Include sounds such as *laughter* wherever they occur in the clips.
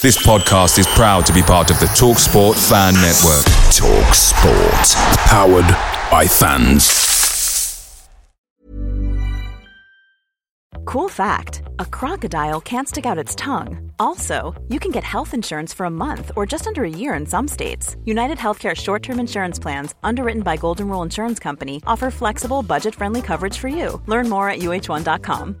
This podcast is proud to be part of the TalkSport Fan Network. TalkSport, powered by fans. Cool fact a crocodile can't stick out its tongue. Also, you can get health insurance for a month or just under a year in some states. United Healthcare short term insurance plans, underwritten by Golden Rule Insurance Company, offer flexible, budget friendly coverage for you. Learn more at uh1.com.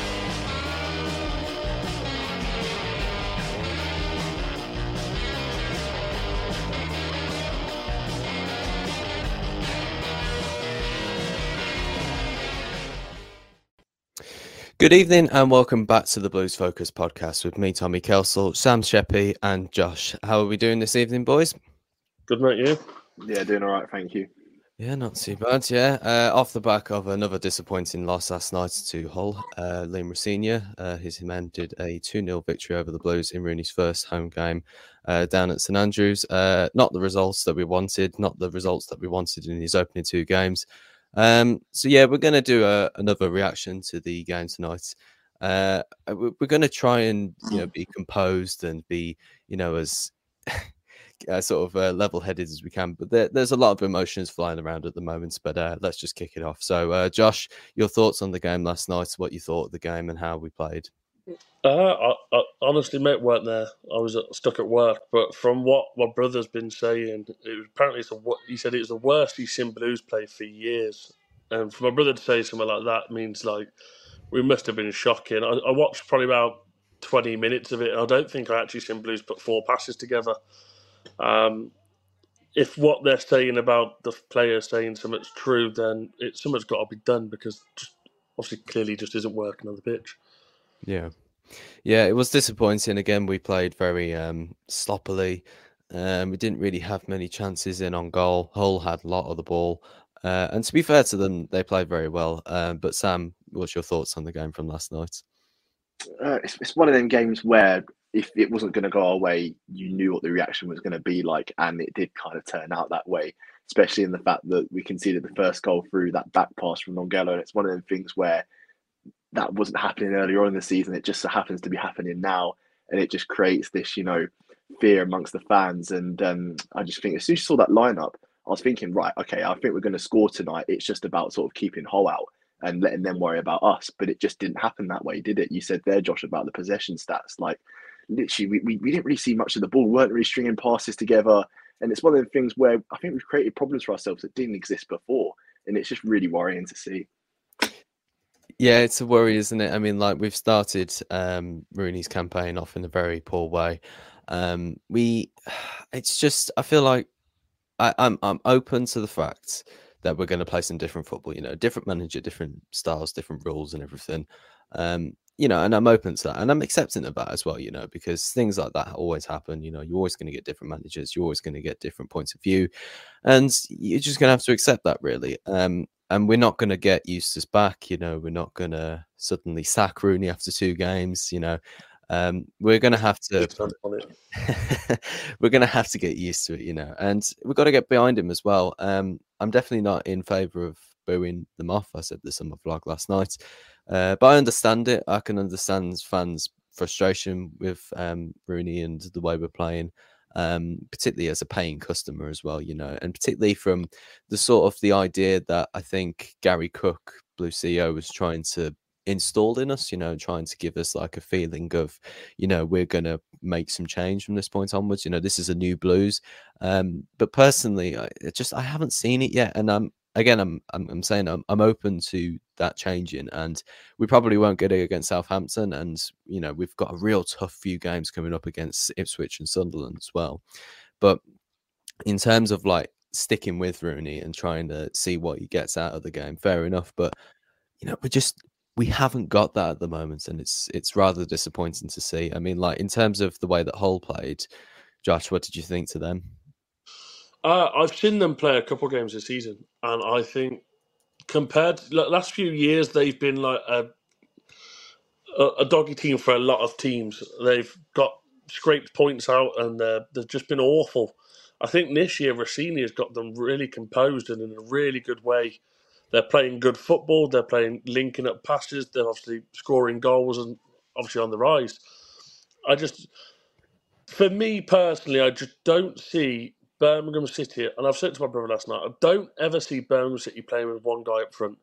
Good evening and welcome back to the Blues Focus podcast with me, Tommy Kelsall, Sam Sheppy, and Josh. How are we doing this evening, boys? Good, mate. You? Yeah, doing all right. Thank you. Yeah, not too bad. Yeah, uh, off the back of another disappointing loss last night to Hull, uh, Liam Rosenior, uh, his men did a 2 0 victory over the Blues in Rooney's first home game uh, down at St Andrews. Uh, not the results that we wanted, not the results that we wanted in his opening two games. Um, so yeah, we're going to do a, another reaction to the game tonight. Uh, we're going to try and you know be composed and be you know as *laughs* uh, sort of uh, level-headed as we can. But there, there's a lot of emotions flying around at the moment. But uh, let's just kick it off. So, uh, Josh, your thoughts on the game last night? What you thought of the game and how we played? Uh, I, I, honestly, mate, weren't there. I was stuck at work. But from what my brother's been saying, it was apparently it's a, he said it was the worst he's seen Blues play for years. And for my brother to say something like that means like we must have been shocking. I, I watched probably about twenty minutes of it. I don't think I actually seen Blues put four passes together. Um, if what they're saying about the players saying something's true, then it something's got to be done because just obviously clearly just isn't working on the pitch. Yeah. Yeah, it was disappointing. Again, we played very um, sloppily. Um, we didn't really have many chances in on goal. Hull had a lot of the ball. Uh, and to be fair to them, they played very well. Um, but Sam, what's your thoughts on the game from last night? Uh, it's, it's one of them games where if it wasn't going to go our way, you knew what the reaction was going to be like, and it did kind of turn out that way. Especially in the fact that we conceded the first goal through that back pass from Longelo, and it's one of them things where that wasn't happening earlier on in the season. It just so happens to be happening now, and it just creates this, you know, fear amongst the fans. And um, I just think as soon as you saw that lineup, I was thinking, right, okay, I think we're going to score tonight. It's just about sort of keeping Hull out and letting them worry about us. But it just didn't happen that way, did it? You said there, Josh, about the possession stats. Like, literally, we, we, we didn't really see much of the ball. We weren't really stringing passes together. And it's one of the things where I think we've created problems for ourselves that didn't exist before. And it's just really worrying to see. Yeah, it's a worry, isn't it? I mean, like we've started um, Rooney's campaign off in a very poor way. Um, we, *sighs* it's just, I feel like I, I'm I'm open to the fact that we're going to play some different football. You know, different manager, different styles, different rules, and everything. Um, you know, and I'm open to that, and I'm accepting of that as well. You know, because things like that always happen. You know, you're always going to get different managers. You're always going to get different points of view, and you're just going to have to accept that, really. Um, and we're not going to get Eustace back. You know, we're not going to suddenly sack Rooney after two games. You know, um, we're going to have to. *laughs* we're going to have to get used to it. You know, and we've got to get behind him as well. Um, I'm definitely not in favour of booing them off. I said this on my vlog last night, uh, but I understand it. I can understand fans' frustration with um, Rooney and the way we're playing um, particularly as a paying customer as well, you know, and particularly from the sort of the idea that I think Gary Cook, Blue CEO, was trying to install in us, you know, trying to give us like a feeling of, you know, we're going to make some change from this point onwards. You know, this is a new blues. Um, but personally, I just I haven't seen it yet, and I'm again, I'm I'm, I'm saying I'm, I'm open to that changing, and we probably won't get it against Southampton, and you know we've got a real tough few games coming up against Ipswich and Sunderland as well. But in terms of like sticking with Rooney and trying to see what he gets out of the game, fair enough. But you know we're just we haven't got that at the moment, and it's it's rather disappointing to see. I mean, like in terms of the way that Hull played, Josh, what did you think to them? Uh, I've seen them play a couple games this season, and I think compared to the last few years, they've been like a, a, a doggy team for a lot of teams. They've got scraped points out, and they've just been awful. I think this year Rosenior has got them really composed and in a really good way. They're playing good football. They're playing linking up passes. They're obviously scoring goals and obviously on the rise. I just, for me personally, I just don't see Birmingham City, and I've said to my brother last night, I don't ever see Birmingham City playing with one guy up front.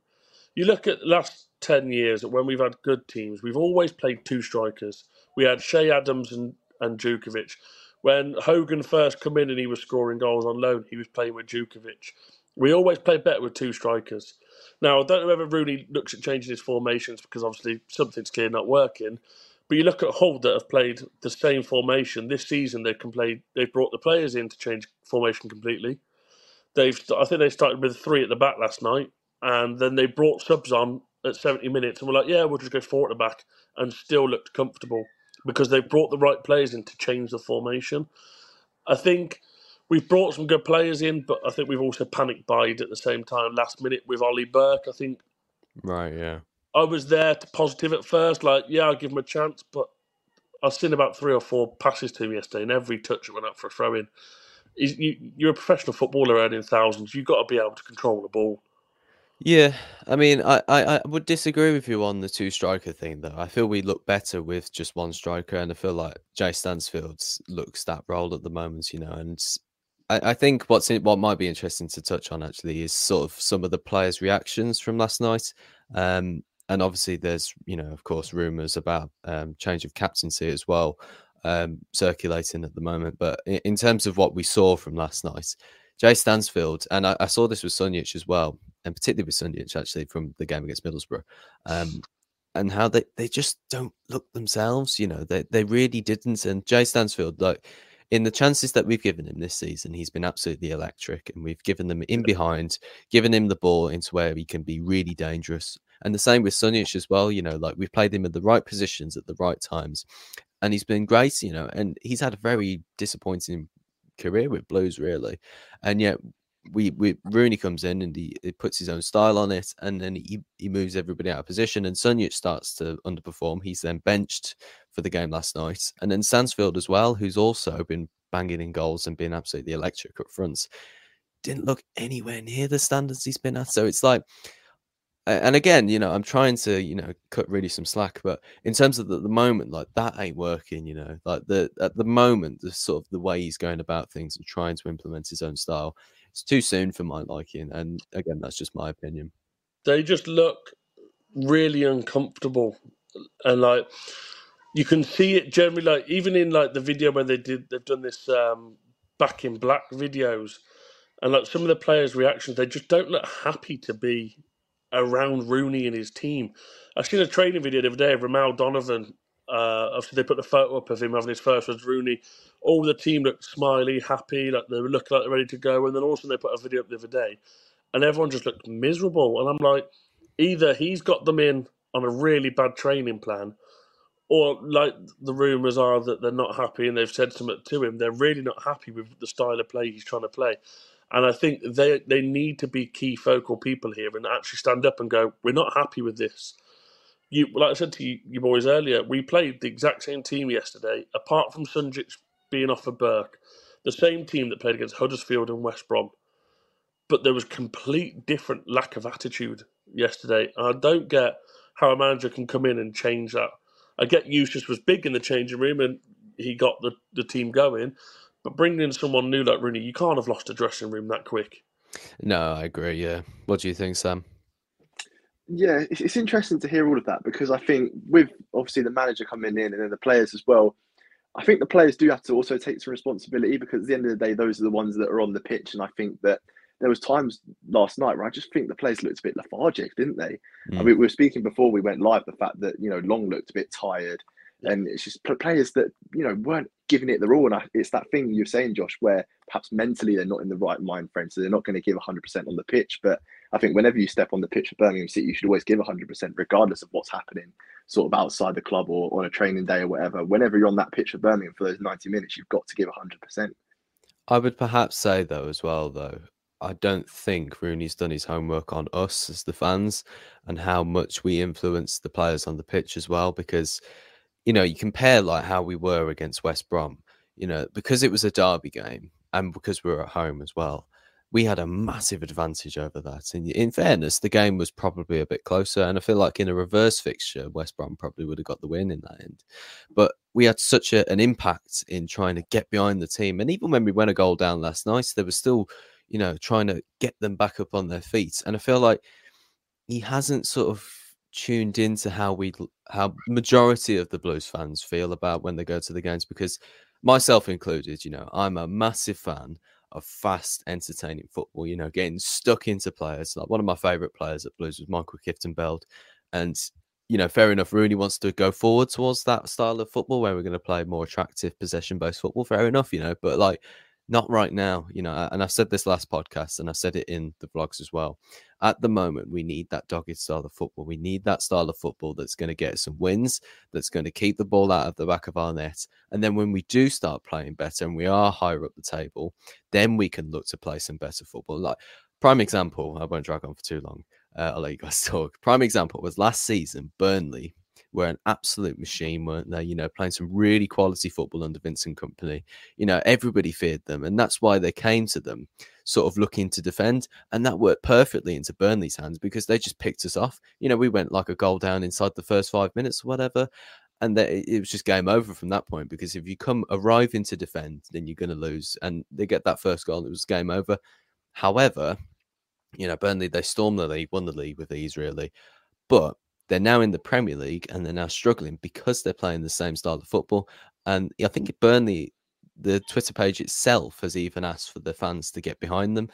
You look at the last 10 years when we've had good teams, we've always played two strikers. We had Che Adams and, and Jutkiewicz. When Hogan first come in and he was scoring goals on loan, he was playing with Jutkiewicz. We always play better with two strikers. Now, I don't know whether Rooney looks at changing his formations because obviously something's clearly not working. But you look at Hull that have played the same formation this season. They can play. They've brought the players in to change formation completely. They've. I think they started with three at the back last night, and then they brought subs on at seventy minutes, and we're like, yeah, we'll just go four at the back, and still looked comfortable because they brought the right players in to change the formation. I think we've brought some good players in, but I think we've also panic buyed at the same time last minute with Ollie Burke. I think. Right. Yeah. I was there to positive at first, like yeah, I'll give him a chance, but I've seen about three or four passes to him yesterday, and every touch went up for a throw in. You, are a professional footballer earning thousands. You've got to be able to control the ball. Yeah, I mean, I, I, I would disagree with you on the two striker thing, though. I feel we look better with just one striker, and I feel like Jay Stansfield looks that role at the moment, you know. And I, I think what's in, what might be interesting to touch on actually is sort of some of the players' reactions from last night. Um, and obviously, there's you know, of course, rumours about um, change of captaincy as well um, circulating at the moment. But in, in, terms of what we saw from last night, Jay Stansfield, and I, I saw this with Sunjic as well and particularly with Sunjic actually from the game against Middlesbrough, um, and how they, they just don't look themselves. You know, they they really didn't. And Jay Stansfield, like in the chances that we've given him this season, he's been absolutely electric, and we've given them in behind, given him the ball into where he can be really dangerous. And the same with Sunjic as well. You know, like we've played him in the right positions at the right times, and he's been great. You know, and he's had a very disappointing career with Blues, really, and yet we, we Rooney comes in and he, he, puts his own style on it, and then he, he moves everybody out of position. And Sunjic starts to underperform. He's then benched for the game last night, and then Stansfield as well, who's also been banging in goals and being absolutely electric up front, didn't look anywhere near the standards he's been at. So it's like, and again, you know, I'm trying to you know cut really some slack, but in terms of the, the moment, like that ain't working. You know, like the at the moment, the sort of the way he's going about things and trying to implement his own style it's too soon for my liking. And again, that's just my opinion. They just look really uncomfortable, and like you can see it generally. Like even in like the video where they did, they've done this um, back in black videos, and like some of the players' reactions, they just don't look happy to be around Rooney and his team. I seen a training video the other day of Romelle Donovan uh, obviously, they put the photo up of him having his first with Rooney. All the team looked smiley, happy, like they were looking like they're ready to go. And then also they put a video up the other day, and everyone just looked miserable. And I'm like, either he's got them in on a really bad training plan, or like the rumours are that they're not happy and they've said something to him. They're really not happy with the style of play he's trying to play. And I think they they need to be key focal people here and actually stand up and go, we're not happy with this you like I said to you, you boys earlier, we played the exact same team yesterday, apart from Sunjic being off for Burke, the same team that played against Huddersfield and West Brom. But there was complete different lack of attitude yesterday. And I don't get how a manager can come in and change that. I get Eustace was big in the changing room and he got the, the team going, but bringing in someone new like Rooney, you can't have lost a dressing room that quick. No, I agree. Yeah. What do you think, Sam? yeah, it's, it's interesting to hear all of that because I think with obviously the manager coming in and then the players as well, I think the players do have to also take some responsibility because at the end of the day, those are the ones that are on the pitch, and I think that there was times last night where I just think the players looked a bit lethargic, didn't they? Mm. I mean, we were speaking before we went live the fact that you know Long looked a bit tired, and it's just players that you know weren't giving it their all. And I, it's that thing you're saying, Josh, where perhaps mentally they're not in the right mind frame, so they're not going to give 100 percent on the pitch, but I think whenever you step on the pitch of Birmingham City, you should always give 100%, regardless of what's happening sort of outside the club or on a training day or whatever. Whenever you're on that pitch of Birmingham for those 90 minutes, you've got to give 100%. I would perhaps say, though, as well, though, I don't think Rooney's done his homework on us as the fans and how much we influence the players on the pitch as well. Because, you know, you compare like how we were against West Brom, you know, because it was a derby game and because we were at home as well we had a massive advantage over that. And in fairness, the game was probably a bit closer. And I feel like in a reverse fixture, West Brom probably would have got the win in that end. But we had such a, an impact in trying to get behind the team. And even when we went a goal down last night, there was still, you know, trying to get them back up on their feet. And I feel like he hasn't sort of tuned into how we how majority of the blues fans feel about when they go to the games because myself included you know i'm a massive fan of fast, entertaining football. You know, getting stuck into players. Like one of my favourite players at Blues was Michael Kieftenbeld, and you know, fair enough. Rooney wants to go forward towards that style of football where we're going to play more attractive possession-based football. Fair enough, you know, but like not right now, you know. And i've said this last podcast, and i've said it in the vlogs as well. At the moment, we need that dogged style of football. We need that style of football that's going to get some wins, that's going to keep the ball out of the back of our net. And then when we do start playing better and we are higher up the table, then we can look to play some better football. Like prime example, I won't drag on for too long. Uh, I'll let you guys *laughs* talk. Prime example was last season, Burnley were an absolute machine, weren't they? You know, playing some really quality football under Vincent Kompany. You know, everybody feared them, and that's why they came to them, sort of looking to defend, and that worked perfectly into Burnley's hands because they just picked us off. You know, we went like a goal down inside the first five minutes or whatever. And it was just game over from that point because if you come arriving to defend, then you're going to lose. And they get that first goal, it was game over. However, you know, Burnley, they stormed the league, won the league with ease, really. But they're now in the Premier League and they're now struggling because they're playing the same style of football. And I think mm. Burnley, the Twitter page itself has even asked for the fans to get behind them.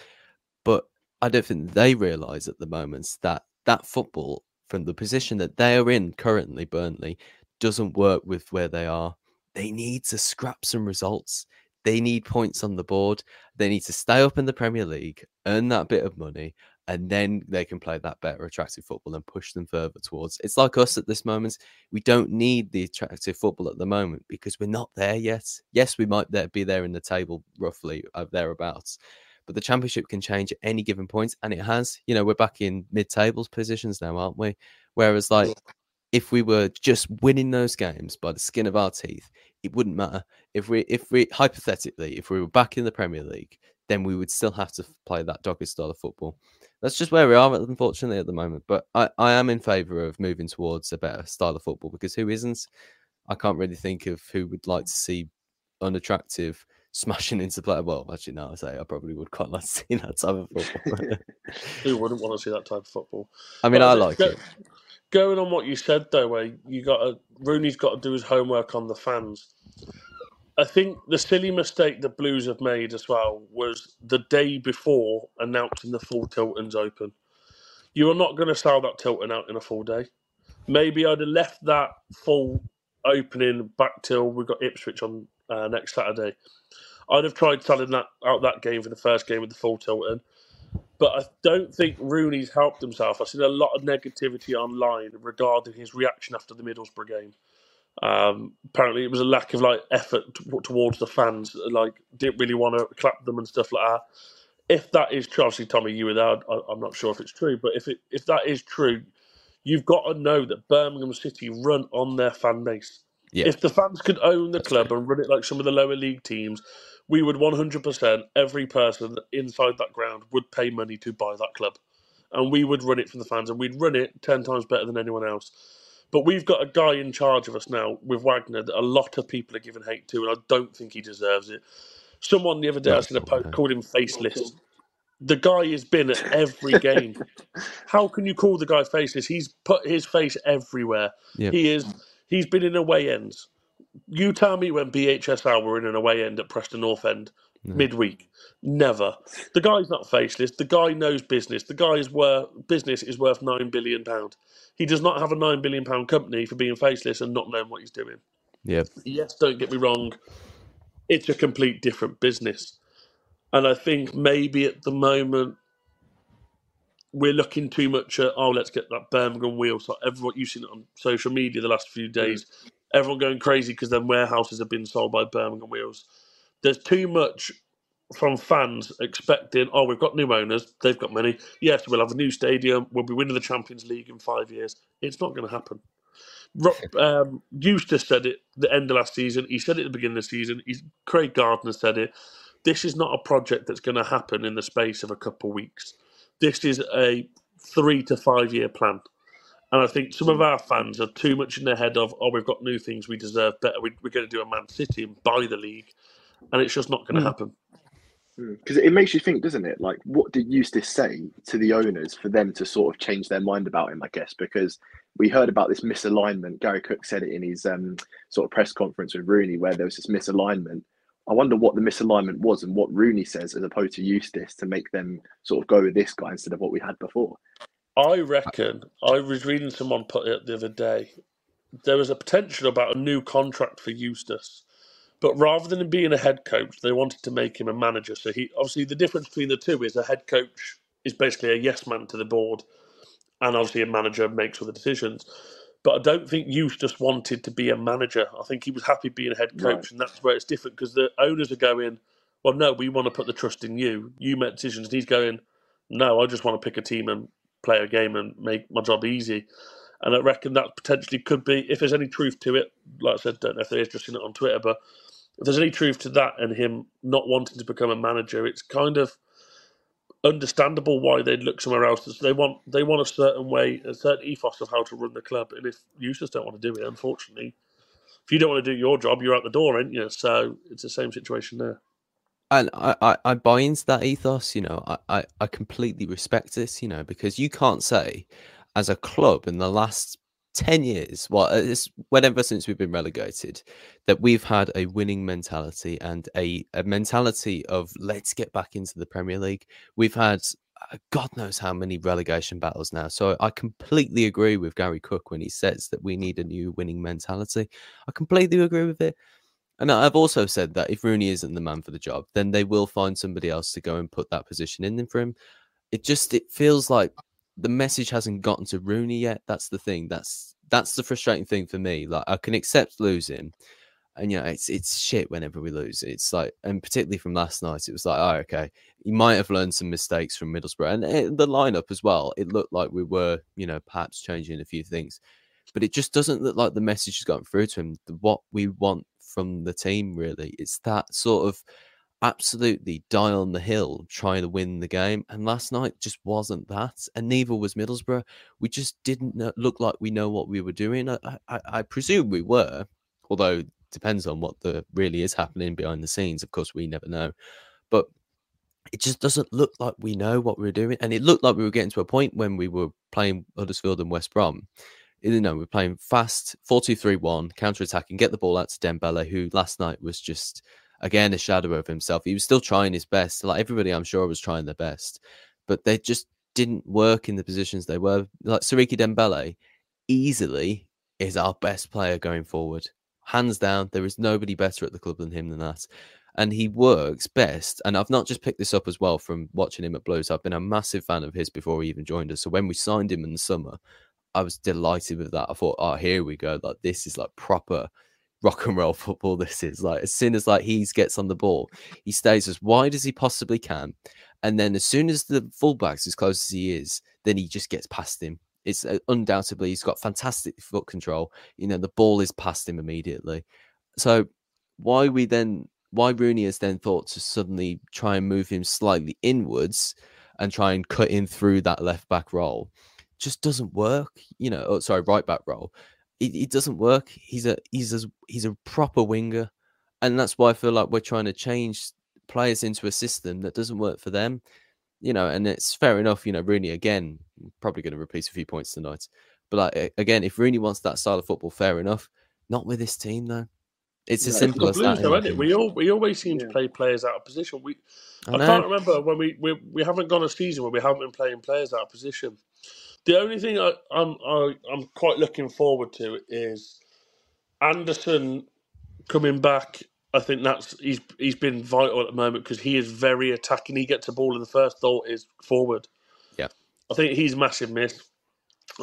But I don't think they realise at the moment that that football, from the position that they are in currently, Burnley, doesn't work with where they are. They need to scrap some results. They need points on the board. They need to stay up in the Premier League, earn that bit of money, and then they can play that better attractive football and push them further towards it's like us at this moment we don't need the attractive football at the moment because we're not there yet. Yes we might there, be there in the table roughly of thereabouts but the championship can change at any given point and it has. You know we're back in mid-tables positions now aren't we? Whereas like if we were just winning those games by the skin of our teeth it wouldn't matter. If we if we hypothetically if we were back in the premier league then we would still have to play that dogged style of football that's just where we are, unfortunately, at the moment. But I, I am in favour of moving towards a better style of football because who isn't? I can't really think of who would like to see unattractive *laughs* smashing into play. Well, actually, now I say I probably would quite like to see that type of football. *laughs* who wouldn't want to see that type of football? I mean, but I like go, it. Going on what you said, though, where you got to, Rooney's got to do his homework on the fans. I think the silly mistake the Blues have made as well was the day before announcing the full Tilton's open. You are not going to sell that Tilton out in a full day. Maybe I'd have left that full opening back till we got Ipswich on uh, next Saturday. I'd have tried selling that out that game for the first game with the full Tilton. But I don't think Rooney's helped himself. I've seen a lot of negativity online regarding his reaction after the Middlesbrough game. Um, apparently, it was a lack of like effort t- towards the fans. Like, didn't really want to clap them and stuff like that. If that is true, obviously, Tommy, you were there. I, am not sure if it's true, but if it if that is true, you've got to know that Birmingham City run on their fan base. Yeah. If the fans could own the club and run it like some of the lower league teams, we would 100% every person inside that ground would pay money to buy that club, and we would run it for the fans, and we'd run it ten times better than anyone else. But we've got a guy in charge of us now with Wagner that a lot of people are giving hate to, and I don't think he deserves it. Someone the other day, I seen a post called him faceless. The guy has been at every game. *laughs* How can you call the guy faceless? He's put his face everywhere. Yep. He is. He's been in away ends. You tell me when BHSL were in an away end at Preston North End no. midweek. Never. The guy's not faceless. The guy knows business. The guy's worth business is worth nine billion pound. He does not have a nine billion pound company for being faceless and not knowing what he's doing. Yeah. Yes, don't get me wrong. It's a complete different business. And I think maybe at the moment we're looking too much at oh let's get that Birmingham wheel. So everyone you've seen it on social media the last few days, mm. everyone going crazy because then warehouses have been sold by Birmingham wheels. There's too much from fans expecting oh we've got new owners, they've got money. Yes, we'll have a new stadium. We'll be winning the Champions League in five years. It's not going to happen. Ro- *laughs* Um, Eustace said it the end of last season. He said it at the beginning of the season. He's, Craig Gardner said it. This is not a project that's going to happen in the space of a couple of weeks. This is a three to five year plan. And I think some of our fans are too much in their head of, oh, we've got new things, we deserve better. We, we're going to do a Man City and buy the league. And it's just not going to happen. Because it makes you think, doesn't it? Like, what did Eustace say to the owners for them to sort of change their mind about him? I guess because we heard about this misalignment. Gary Cook said it in his um, sort of press conference with Rooney, where there was this misalignment. I wonder what the misalignment was and what Rooney says as opposed to Eustace to make them sort of go with this guy instead of what we had before. I reckon, I was reading someone put it the other day, there was a potential about a new contract for Eustace. But rather than him being a head coach, they wanted to make him a manager. So he obviously the difference between the two is a head coach is basically a yes man to the board, and obviously a manager makes all the decisions. But I don't think Eustace wanted to be a manager. I think he was happy being a head coach, Right. and that's where it's different because the owners are going, "Well, no, we want to put the trust in you. You make decisions." And he's going, "No, I just want to pick a team and play a game and make my job easy." And I reckon that potentially could be, if there's any truth to it, like I said, don't know if there is, just seen it on Twitter, but if there's any truth to that and him not wanting to become a manager, it's kind of understandable why they'd look somewhere else. They want they want a certain way, a certain ethos of how to run the club. And if you just don't want to do it, unfortunately, if you don't want to do your job, you're out the door, aren't you? So it's the same situation there. and I, I, I buy into that ethos, you know, I, I, I completely respect this, you know, because you can't say as a club in the last 10 years, well, uh, it's whenever since we've been relegated, that we've had a winning mentality and a, a mentality of let's get back into the Premier League. We've had uh, God knows how many relegation battles now. So I completely agree with Gary Cook when he says that we need a new winning mentality. I completely agree with it. And I've also said that if Rooney isn't the man for the job, then they will find somebody else to go and put that position in for him. It just it feels like the message hasn't gotten to Rooney yet. That's the thing. That's that's the frustrating thing for me. Like I can accept losing, and you know it's it's shit whenever we lose. It's like, and particularly from last night, it was like, oh okay, he might have learned some mistakes from Middlesbrough and eh, the lineup as well. It looked like we were, you know, perhaps changing a few things, but it just doesn't look like the message has gotten through to him. What we want from the team, really, it's that sort of absolutely die on the hill trying to win the game. And last night just wasn't that, and neither was Middlesbrough. We just didn't look like we know what we were doing. I, I, I presume we were, although depends on what the really is happening behind the scenes. Of course, we never know, but it just doesn't look like we know what we're doing. And it looked like we were getting to a point when we were playing Huddersfield and West Brom. You know, we're playing fast, 4 2 3 1, counter attacking, get the ball out to Dembele, who last night was just, again, a shadow of himself. He was still trying his best. Like everybody, I'm sure, was trying their best, but they just didn't work in the positions they were. Like Siriki Dembele easily is our best player going forward. Hands down, there is nobody better at the club than him than that and he works best. And I've not just picked this up as well from watching him at Blues. I've been a massive fan of his before he even joined us. So when we signed him in the summer, I was delighted with that. I thought, oh, here we go. Like this is like proper rock and roll football. This is like as soon as like he gets on the ball, he stays as wide as he possibly can, and then as soon as the fullback's as close as he is, then he just gets past him. It's uh, undoubtedly he's got fantastic foot control. You know the ball is past him immediately. So why we then why Rooney has then thought to suddenly try and move him slightly inwards and try and cut in through that left back role just doesn't work. You know, oh, sorry, right back role. It, it doesn't work. He's a he's a he's a proper winger, and that's why I feel like we're trying to change players into a system that doesn't work for them. You know, and it's fair enough. You know, Rooney again probably going to repeat a few points tonight, but like again, if Rooney wants that style of football, fair enough. Not with this team though. It's as Yeah, The simple as Blues, that. though, it? We all we always seem to play players out of position. We I I, can't remember when we, we we haven't gone a season where we haven't been playing players out of position. The only thing I, I'm I, I'm quite looking forward to is Anderson coming back. I think that's he's he's been vital at the moment because he is very attacking. He gets the ball and the first thought is forward. Yeah. I think he's a massive miss.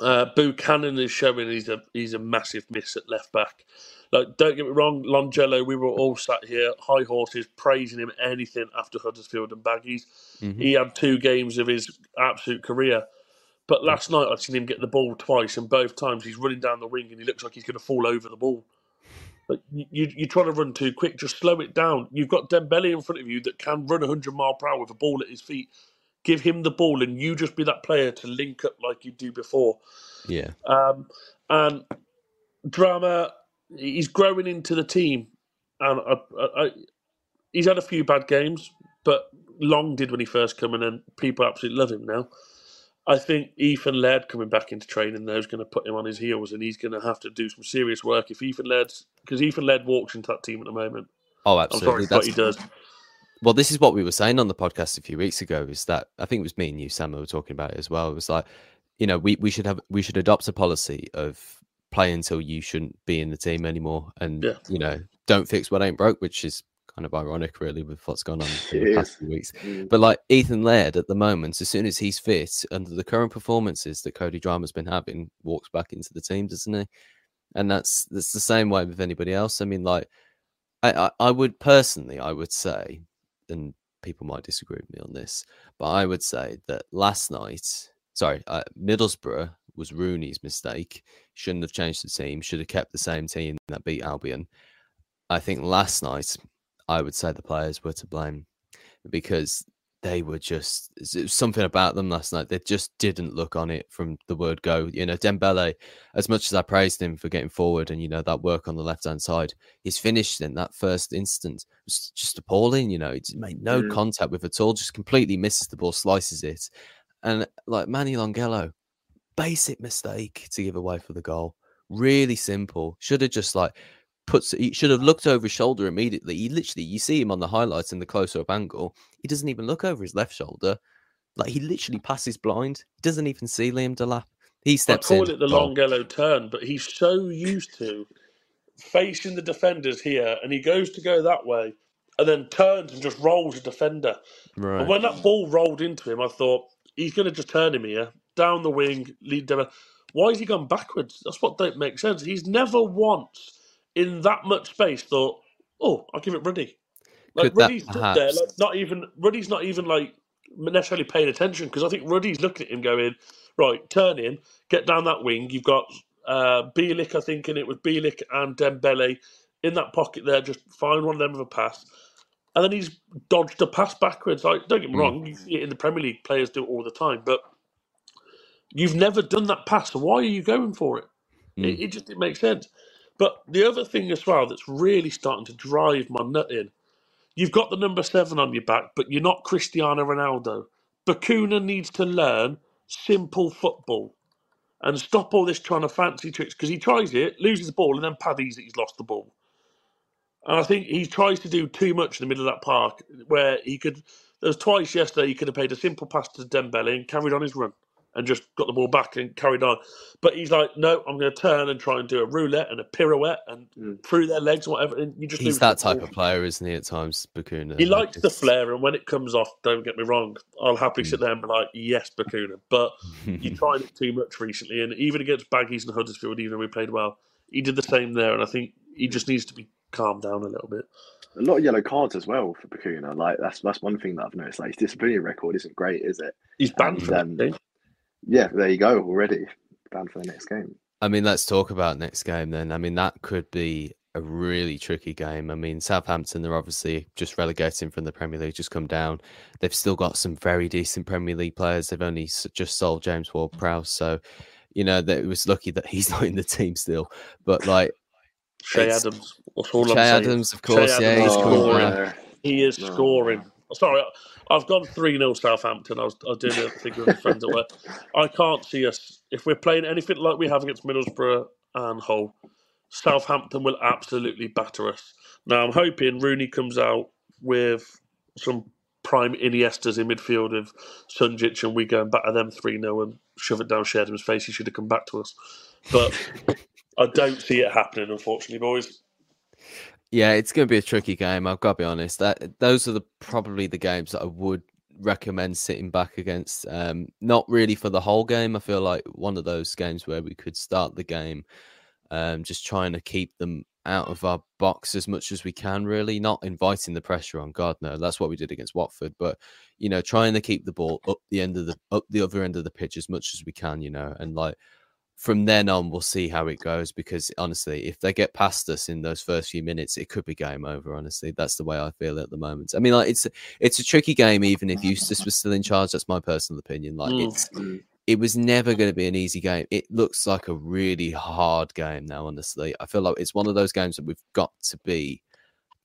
Uh, Buchanan is showing he's a he's a massive miss at left back. Like, don't get me wrong, Longelo, we were all sat here, high horses, praising him anything after Huddersfield and Baggies. Mhm. He had two games of his absolute career. But last night I've seen him get the ball twice, and both times he's running down the wing and he looks like he's going to fall over the ball. Like you, you, you're trying to run too quick. Just slow it down. You've got Dembele in front of you that can run 100 mile per hour with a ball at his feet. Give him the ball, and you just be that player to link up like you do before. Yeah. Um, and Drameh, he's growing into the team, and I, I, I, he's had a few bad games, but Long did when he first came in, and people absolutely love him now. I think Ethan Laird coming back into training there is going to put him on his heels, and he's going to have to do some serious work if Ethan Laird, because Ethan Laird walks into that team at the moment. Oh, absolutely. for what he does. Well, this is what we were saying on the podcast a few weeks ago. Is that I think it was me and you, Sam, who were talking about it as well. It was like, you know, we, we should have we should adopt a policy of play until you shouldn't be in the team anymore, and Yeah. you know, don't fix what ain't broke, which is kind of ironic, really, with what's gone on in the *laughs* past few weeks. Mm. But like Ethan Laird at the moment, as soon as he's fit, under the current performances that Cody Drameh's been having, walks back into the team, doesn't he? And that's that's the same way with anybody else. I mean, like, I I, I would personally, I would say, and people might disagree with me on this, but I would say that last night, sorry, uh, Middlesbrough was Rooney's mistake. Shouldn't have changed the team. Should have kept the same team that beat Albion. I think last night, I would say the players were to blame because they were just it was something about them last night. They just didn't look on it from the word go. You know, Dembele, as much as I praised him for getting forward and you know that work on the left hand side, his finish in that first instance was just appalling. You know, he made no Mm. contact with it at all, just completely misses the ball, slices it, and like Manny Longelo, basic mistake to give away for the goal. Really simple. Should have just like puts he should have looked over his shoulder immediately. He literally you see him on the highlights in the closer up angle. He doesn't even look over his left shoulder. Like he literally passes blind. He doesn't even see Liam Delap. He I steps call in. it the long yellow turn, but he's so used to facing the defenders here, and he goes to go that way, and then turns and just rolls a defender. Right. And when that ball rolled into him, I thought he's going to just turn him here down the wing, lead them. Why has he gone backwards? That's what don't make sense. He's never once in that much space thought, "Oh, I'll give it Ruddy." Like Could Ruddy's there, like, not even Ruddy's not even like necessarily paying attention because I think Ruddy's looking at him going, "Right, turn in, get down that wing. You've got uh, Bielik, I think, and it was Bielik and Dembele in that pocket there. Just find one of them with a pass." And then he's dodged a pass backwards. Like, don't get me Mm. wrong, you see it in the Premier League, players do it all the time, but you've never done that pass, so why are you going for it? It, Mm. it just didn't make sense. But the other thing as well that's really starting to drive my nut in, you've got the number seven on your back, but you're not Cristiano Ronaldo. Bacuna needs to learn simple football and stop all this trying to fancy tricks because he tries it, loses the ball, and then paddies that he's lost the ball. And I think he tries to do too much in the middle of that park where he could. There was twice yesterday he could have paid a simple pass to Dembele and carried on his run and just got the ball back and carried on. But he's like, no, I'm going to turn and try and do a roulette and a pirouette and Mm. through their legs and whatever. And you just He's that type ball. of player, isn't he? At times, Bacuna. He Like, likes the flair, and when it comes off, don't get me wrong, I'll happily Mm. sit there and be like, yes, Bacuna. But you *laughs* tried it too much recently, and even against Baggies and Huddersfield, even though we played well, he did the same there, and I think he just needs to be calmed down a little bit. A lot of yellow cards as well for Bacuna. Like that's that's one thing that I've noticed. Like his disciplinary record isn't great, is it? He's banned And, from um, the game. Yeah, there you go already. Banned for the next game. I mean, let's talk about next game then. I mean, that could be a really tricky game. I mean, Southampton, they're obviously just relegating from the Premier League, just come down. They've still got some very decent Premier League players. They've only just sold James Ward Prowse. So, you know, that it was lucky that he's *laughs* not in the team still. But, like, Che Adams. That's all Che I'm saying. Adams, of course, Che yeah, he's is coming scoring. back. He is No. scoring. Sorry, I've gone 3 0 Southampton. I was, I was doing a thing with my friends at work. I can't see us, if we're playing anything like we have against Middlesbrough and Hull, Southampton will absolutely batter us. Now, I'm hoping Rooney comes out with some prime Iniestas in midfield of Sunjic and we go and batter them 3 0 and shove it down Che Adams's face. He should have come back to us. But I don't see it happening, unfortunately, boys. Yeah, it's going to be a tricky game. I've got to be honest. That those are the probably the games that I would recommend sitting back against. Um, not really for the whole game. I feel like one of those games where we could start the game, um, just trying to keep them out of our box as much as we can. Really, not inviting the pressure on. God, no, that's what we did against Watford. But you know, trying to keep the ball up the end of the up the other end of the pitch as much as we can. You know, and like from then on, we'll see how it goes. Because honestly, if they get past us in those first few minutes, it could be game over. Honestly, that's the way I feel at the moment. I mean, like it's it's a tricky game, even if Eustace was still in charge. That's my personal opinion. Like Mm. it's it was never going to be an easy game. It looks like a really hard game now. Honestly, I feel like it's one of those games that we've got to be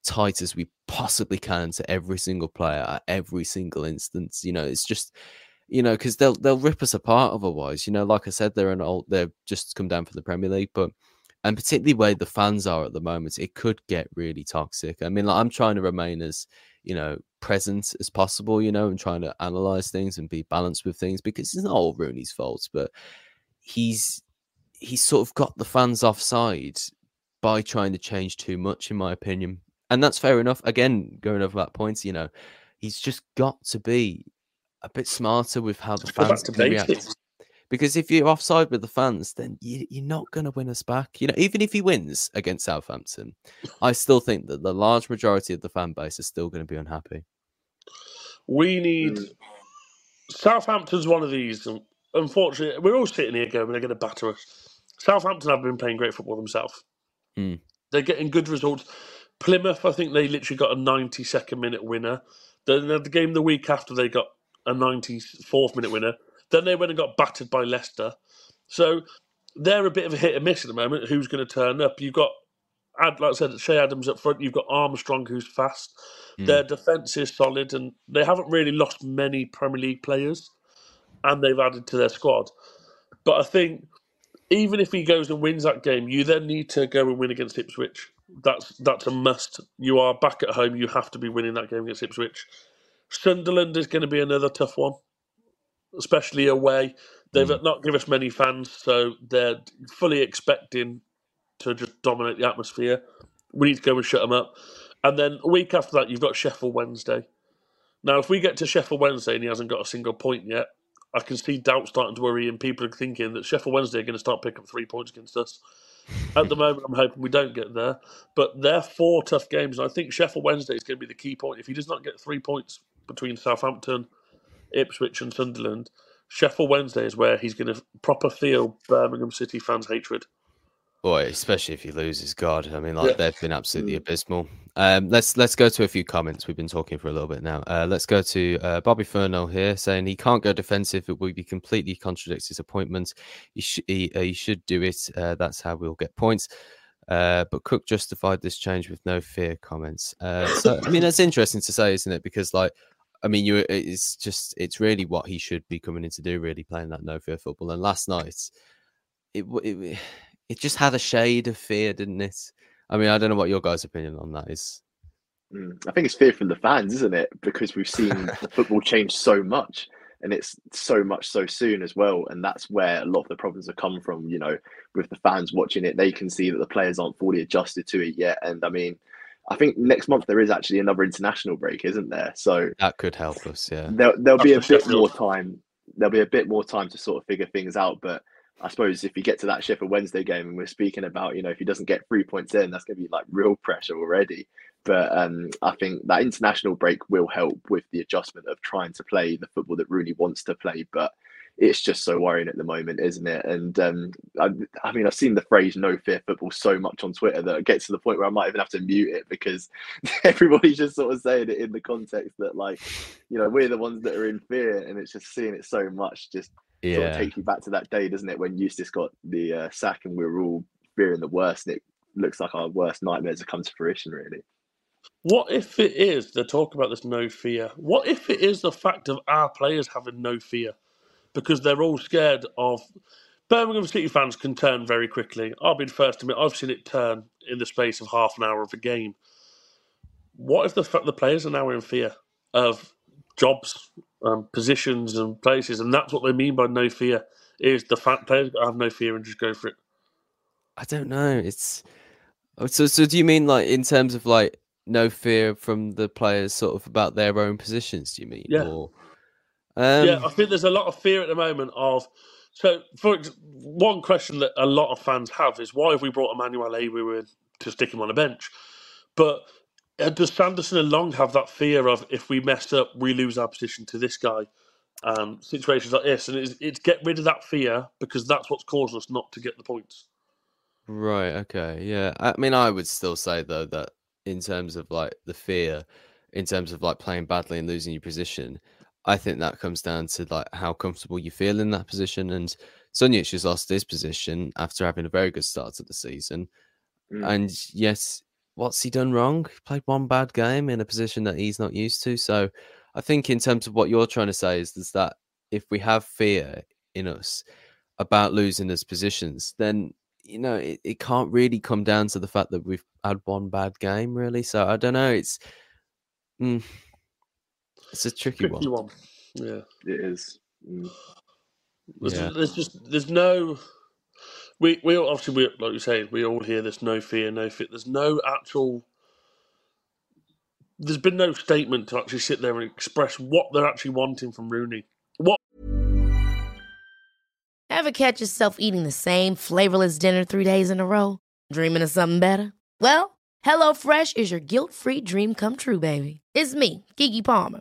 tight as we possibly can to every single player at every single instance. You know, it's just you know because they'll they'll rip us apart otherwise. You know, like I said, they're an old they've just come down from the Premier League, but and particularly where the fans are at the moment, it could get really toxic. I mean, like, I'm trying to remain as you know present as possible, you know, and trying to analyze things and be balanced with things because it's not all Rooney's fault, but he's he's sort of got the fans offside by trying to change too much, in my opinion. And that's fair enough. Again, going over that point, you know, he's just got to be a bit smarter with how the fans can react. Because if you're offside with the fans, then you, you're not going to win us back. You know, even if he wins against Southampton, I still think that the large majority of the fan base is still going to be unhappy. We need Southampton's one of these. Unfortunately, we're all sitting here going, they're going to batter us. Southampton have been playing great football themselves. Mm. They're getting good results. Plymouth, I think they literally got a 92nd minute winner. Then the game the week after, they got a 94th minute winner. Then they went and got battered by Leicester. So they're a bit of a hit and miss at the moment. Who's going to turn up? You've got, Ad- like I said, Che Adams up front. You've got Armstrong, who's fast. Hmm. Their defence is solid, and they haven't really lost many Premier League players, and they've added to their squad. But I think even if he goes and wins that game, you then need to go and win against Ipswich. That's that's a must. You are back at home. You have to be winning that game against Ipswich. Sunderland is going to be another tough one, especially away. They've mm. not given us many fans, so they're fully expecting to just dominate the atmosphere. We need to go and shut them up. And then a week after that, you've got Sheffield Wednesday. Now, if we get to Sheffield Wednesday and he hasn't got a single point yet, I can see doubt starting to worry, and people are thinking that Sheffield Wednesday are going to start picking up three points against us. At the moment, I'm hoping we don't get there, but they're four tough games, and I think Sheffield Wednesday is going to be the key point. If he does not get three points between Southampton, Ipswich, and Sunderland, Sheffield Wednesday is where he's going to proper feel Birmingham City fans' hatred. Boy, especially if he loses, God, I mean, like Yeah. they've been absolutely abysmal. Um, let's let's go to a few comments. We've been talking for a little bit now. Uh, let's go to uh, Bobby Furno here saying he can't go defensive. It would be completely contradicts his appointment. He, sh- he, uh, he should do it. Uh, that's how we'll get points. Uh, but Cook justified this change with no fear comments. Uh, so I mean, that's interesting to say, isn't it? Because like, I mean, you it's just it's really what he should be coming in to do, really playing that no fear football. And last night, it it *sighs* it just had a shade of fear, didn't it? I mean, I don't know what your guys' opinion on that is. Mm, I think it's fear from the fans, isn't it? Because we've seen *laughs* the football change so much, and it's so much so soon as well. And that's where a lot of the problems have come from. You know, with the fans watching it, they can see that the players aren't fully adjusted to it yet. And I mean, I think next month there is actually another international break, isn't there? So That could help us, yeah. there, there'll be a After bit more time. There'll be a bit more time to sort of figure things out. But I suppose if you get to that Sheffield Wednesday game, and we're speaking about, you know, if he doesn't get three points in, that's going to be like real pressure already. But um, I think that international break will help with the adjustment of trying to play the football that Rooney wants to play. But it's just so worrying at the moment, isn't it? And um, I, I mean, I've seen the phrase "no fear football" so much on Twitter that it gets to the point where I might even have to mute it because *laughs* everybody's just sort of saying it in the context that, like, you know, we're the ones that are in fear, and it's just seeing it so much just sort of Yeah. takes you back to that day, doesn't it? When Eustace got the uh, sack and we were all fearing the worst, and it looks like our worst nightmares have come to fruition, really. What if it is, the talk about this no fear, what if it is the fact of our players having no fear because they're all scared of. Birmingham City fans can turn very quickly. I'll be the first to admit I've seen it turn in the space of half an hour of a game. What if the the players are now in fear of jobs, um, positions, and places, and that's what they mean by no fear? Is the fact players have no fear and just go for it? I don't know. It's oh, so. So do you mean like in terms of like no fear from the players, sort of about their own positions? Do you mean? Yeah. Or Um, yeah, I think there's a lot of fear at the moment of. So, for ex- one question that a lot of fans have is why have we brought Emmanuel Aiwu in to stick him on a bench? But does Sanderson and Long have that fear of if we mess up, we lose our position to this guy? Um, situations like this, and it's, it's get rid of that fear because that's what's caused us not to get the points. Right. Okay. Yeah. I mean, I would still say though that in terms of like the fear, in terms of like playing badly and losing your position, I think that comes down to like how comfortable you feel in that position. And Sunjic has lost his position after having a very good start to the season. Mm. And yes, what's he done wrong? He played one bad game in a position that he's not used to. So I think in terms of what you're trying to say is, is that if we have fear in us about losing those positions, then you know it, it can't really come down to the fact that we've had one bad game, really. So I don't know. It's mm, it's a tricky, Tricky one. one. Yeah. It is. Mm. There's, Yeah. there's just there's no we we all- obviously we like you say we all hear this no fear no fear. There's no actual. There's been no statement to actually sit there and express what they're actually wanting from Rooney. What Ever catch yourself eating the same flavorless dinner three days in a row? Dreaming of something better? Well, HelloFresh is your guilt free dream come true, baby. It's me, Keke Palmer.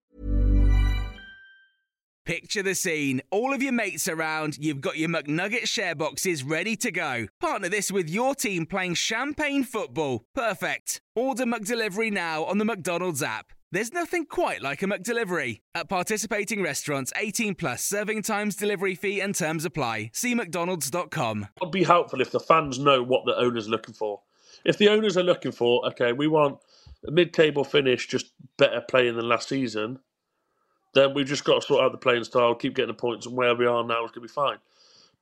Picture the scene. All of your mates around, you've got your McNugget share boxes ready to go. Partner this with your team playing champagne football. Perfect. Order McDelivery now on the McDonald's app. There's nothing quite like a McDelivery. At participating restaurants, 18 plus serving times, delivery fee, and terms apply. See McDonald's.com. would be helpful if the fans know what the owner's looking for. If the owners are looking for, okay, we want a mid-table finish, just better playing than last season, then we've just got to sort out the playing style, keep getting the points, and where we are now is going to be fine.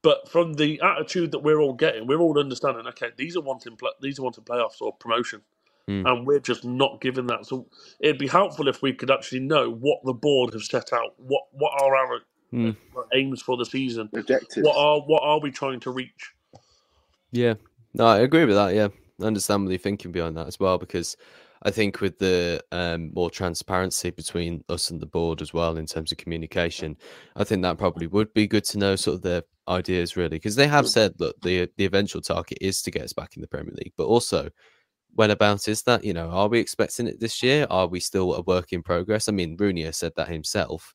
But from the attitude that we're all getting, we're all understanding. Okay, these are wanting pla these are wanting playoffs or promotion, Hmm. and we're just not giving that. So it'd be helpful if we could actually know what the board have set out. What what are our Hmm. aims for the season? Objectives. What are what are we trying to reach? Yeah, no, I agree with that. Yeah, I understand what you're thinking behind that as well, because I think with the um, more transparency between us and the board as well in terms of communication, I think that probably would be good to know sort of their ideas really, because they have said that the the eventual target is to get us back in the Premier League, but also when about is that? You know, are we expecting it this year? Are we still a work in progress? I mean, Rooney has said that himself,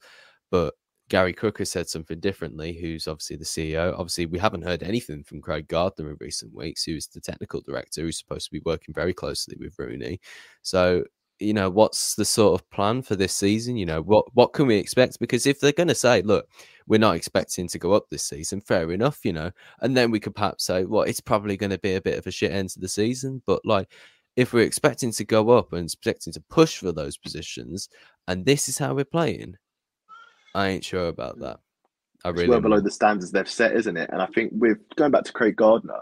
but Gary Cook has said something differently, who's obviously the CEO. Obviously, we haven't heard anything from Craig Gardner in recent weeks, who's the technical director, who's supposed to be working very closely with Rooney. So, you know, what's the sort of plan for this season? You know, what what can we expect? Because if they're going to say, look, we're not expecting to go up this season, fair enough, you know, and then we could perhaps say, well, it's probably going to be a bit of a shit end to the season. But like, if we're expecting to go up and expecting to push for those positions, and this is how we're playing, I ain't sure about that. I It's really well below the standards they've set, isn't it? And I think with going back to Craig Gardner,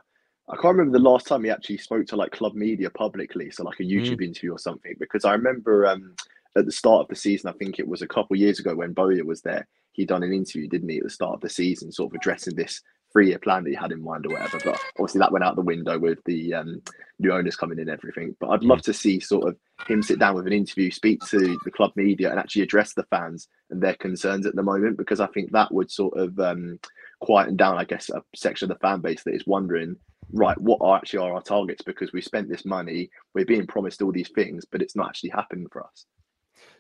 I can't remember the last time he actually spoke to like club media publicly, so like a YouTube interview or something. Because I remember um, at the start of the season, I think it was a couple years ago when Bowyer was there, he done an interview, didn't he, at the start of the season, sort of addressing this three-year plan that he had in mind or whatever. But obviously that went out the window with the um, new owners coming in and everything. But I'd love to see sort of him sit down with an interview, speak to the club media, and actually address the fans and their concerns at the moment, because I think that would sort of um, quieten down, I guess, a section of the fan base that is wondering, right, what are actually are our targets? Because we spent this money, we're being promised all these things, but it's not actually happening for us.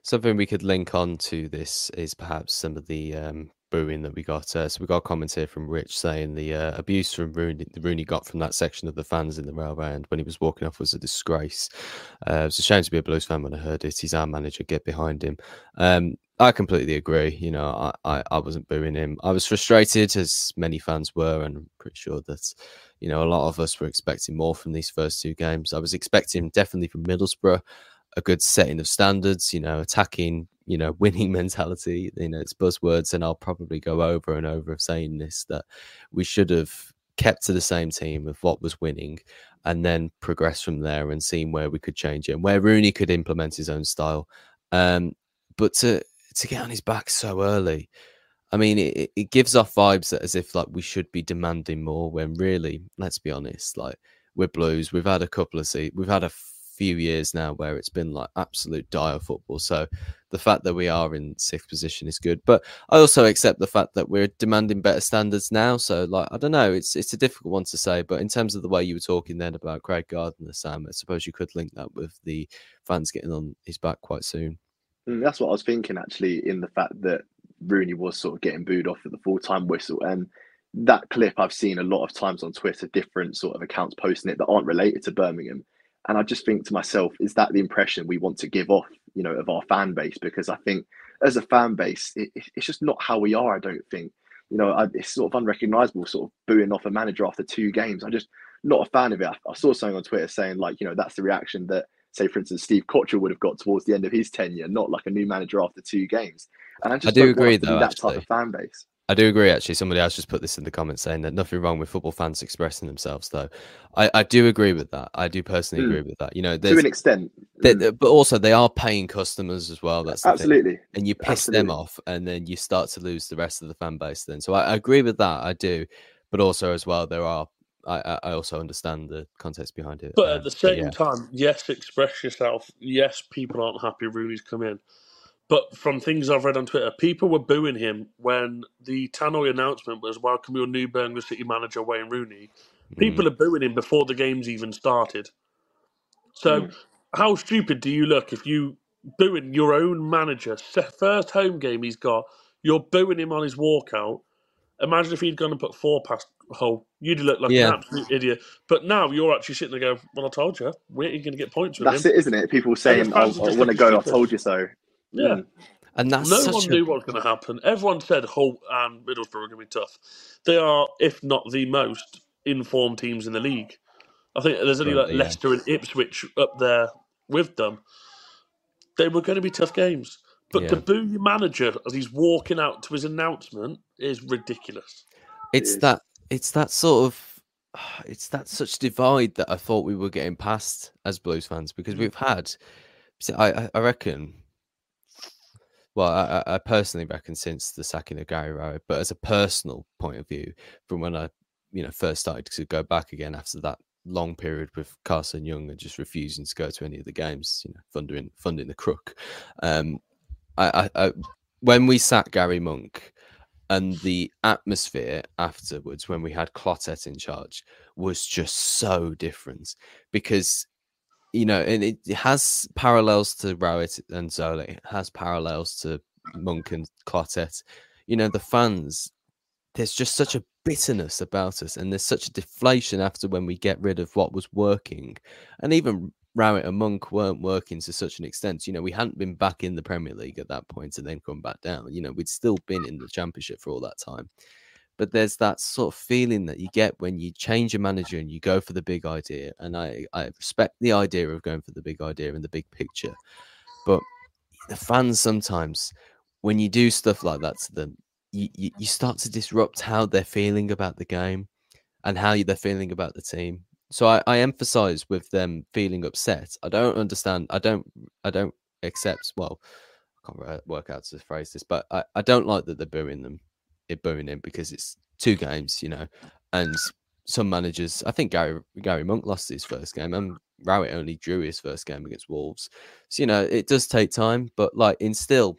Something we could link on to this is perhaps some of the um, booing that we got. Uh, so we got a comment here from Rich saying the uh, abuse from Rooney, Rooney got from that section of the fans in the railway end when he was walking off was a disgrace. Uh, it's a shame to be a Blues fan when I heard it. He's our manager. Get behind him. Um, I completely agree. You know, I, I, I wasn't booing him. I was frustrated, as many fans were, and I'm pretty sure that, you know, a lot of us were expecting more from these first two games. I was expecting definitely from Middlesbrough a good setting of standards, you know, attacking, you know, *laughs* winning mentality. You know, it's buzzwords, and I'll probably go over and over of saying this that we should have kept to the same team of what was winning and then progress from there and seeing where we could change it and where Rooney could implement his own style. Um, but to to get on his back so early, I mean, it, it gives off vibes as if like we should be demanding more when really, let's be honest, like we're Blues. We've had a couple of see, we've had a few years now where it's been like absolute dire football. So the fact that we are in sixth position is good. But I also accept the fact that we're demanding better standards now. So like I don't know, it's it's a difficult one to say. But in terms of the way you were talking then about Craig Gardner, Sam, I suppose you could link that with the fans getting on his back quite soon. Mm, that's what I was thinking actually, in the fact that Rooney was sort of getting booed off at the full time whistle. And that clip I've seen a lot of times on Twitter, different sort of accounts posting it that aren't related to Birmingham. And I just think to myself, is that the impression we want to give off, you know, of our fan base? Because I think as a fan base, it, it's just not how we are. I don't think, you know, I, it's sort of unrecognizable, sort of booing off a manager after two games. I'm just not a fan of it. I, I saw something on Twitter saying like, you know, that's the reaction that say, for instance, Steve Cotterill would have got towards the end of his tenure, not like a new manager after two games. And I just I do agree though. That actually. type of fan base. I do agree. Actually, somebody else just put this in the comments saying that nothing wrong with football fans expressing themselves. Though, I, I do agree with that. I do personally mm. agree with that. You know, to an extent, mm. but also they are paying customers as well. That's absolutely, thing. and you piss absolutely. them off, and then you start to lose the rest of the fan base. Then, so I, I agree with that. I do, but also as well, there are I, I also understand the context behind it. But um, at the same yeah. time, yes, express yourself. Yes, people aren't happy Rooney's come in. But from things I've read on Twitter, people were booing him when the Tannoy announcement was welcome your new Birmingham City manager, Wayne Rooney. People mm. are booing him before the game's even started. So, mm. how stupid do you look if you booing your own manager, first home game he's got, you're booing him on his walkout? Imagine if he'd gone and put four past Hull. You'd look like yeah. an absolute idiot. But now you're actually sitting there going, Well, I told you. Where are you going to get points with That's him? it, isn't it? People saying, I, I want to go, I told you so. Yeah. Mm. And that's no one knew what was going to happen. Everyone said Hull and Middlesbrough were going to be tough. They are, if not the most informed teams in the league. I think there's only like yeah. Leicester and Ipswich up there with them. They were going to be tough games. But yeah. to boo your manager as he's walking out to his announcement is ridiculous. It's that it's that sort of *sighs* it's that such divide that I thought we were getting past as Blues fans because we've had I I reckon well, I, I, personally reckon since the sacking of Gary Rowett, but as a personal point of view, from when I, you know, first started to go back again after that long period with Carson Yeung and just refusing to go to any of the games, you know, funding funding the crook. Um, I, I, I when we sat Gary Monk and the atmosphere afterwards when we had Clotet in charge was just so different because you know, and it, has parallels to Rowett and Zola. It has parallels to Monk and Clotet. You know, the fans, there's just such a bitterness about us, and there's such a deflation after when we get rid of what was working. And even Rowett and Monk weren't working to such an extent. You know, we hadn't been back in the Premier League at that point and then come back down. You know, we'd still been in the Championship for all that time but there's that sort of feeling that you get when you change a manager and you go for the big idea. And I, I respect the idea of going for the big idea and the big picture. But the fans sometimes, when you do stuff like that to them, you, you, you start to disrupt how they're feeling about the game and how they're feeling about the team. So I, I emphasize with them feeling upset. I don't understand. I don't. I don't accept. Well, I can't work out to phrase this, but I, I don't like that they're booing them booing him because it's two games, you know, and some managers. I think Gary Gary Monk lost his first game, and Rowett only drew his first game against Wolves. So you know, it does take time, but like in still,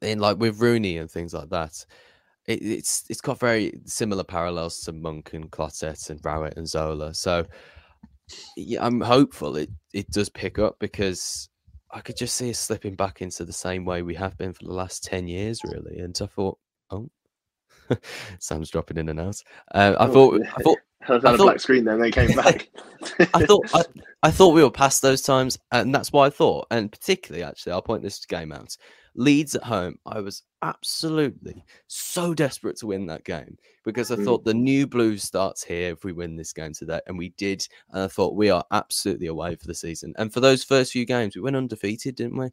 in like with Rooney and things like that. It, it's it's got very similar parallels to Monk and Clotet and Rowett and Zola. So yeah, I'm hopeful it, it does pick up because I could just see us slipping back into the same way we have been for the last 10 years, really. And I thought, Oh, *laughs* Sam's dropping in and out. Uh, I thought. I thought. *laughs* I was on I a thought- black screen then, they came *laughs* back. I thought I, I thought we were past those times, and that's why I thought. And particularly, actually, I'll point this game out. Leeds at home, I was absolutely so desperate to win that game because I Mm. thought the new blues starts here if we win this game today, and we did. And I thought we are absolutely away for the season. And for those first few games, we went undefeated, didn't we?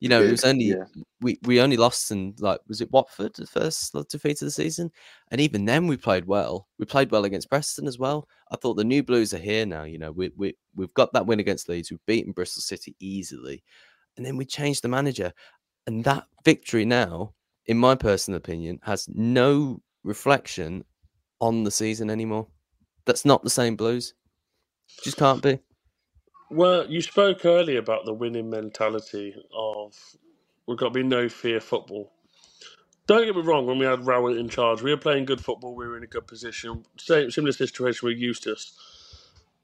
You know, it was only yeah. we we only lost in like was it Watford the first defeat of the season, and even then we played well. We played well against Preston as well. I thought the new Blues are here now. You know, we we we've got that win against Leeds. We've beaten Bristol City easily, and then we changed the manager, and that victory now, in my personal opinion, has no reflection on the season anymore. That's not the same Blues. Just can't be. Well, you spoke earlier about the winning mentality of we've got to be no fear football. Don't get me wrong, when we had Rowett in charge, we were playing good football, we were in a good position. Same similar situation with Eustace.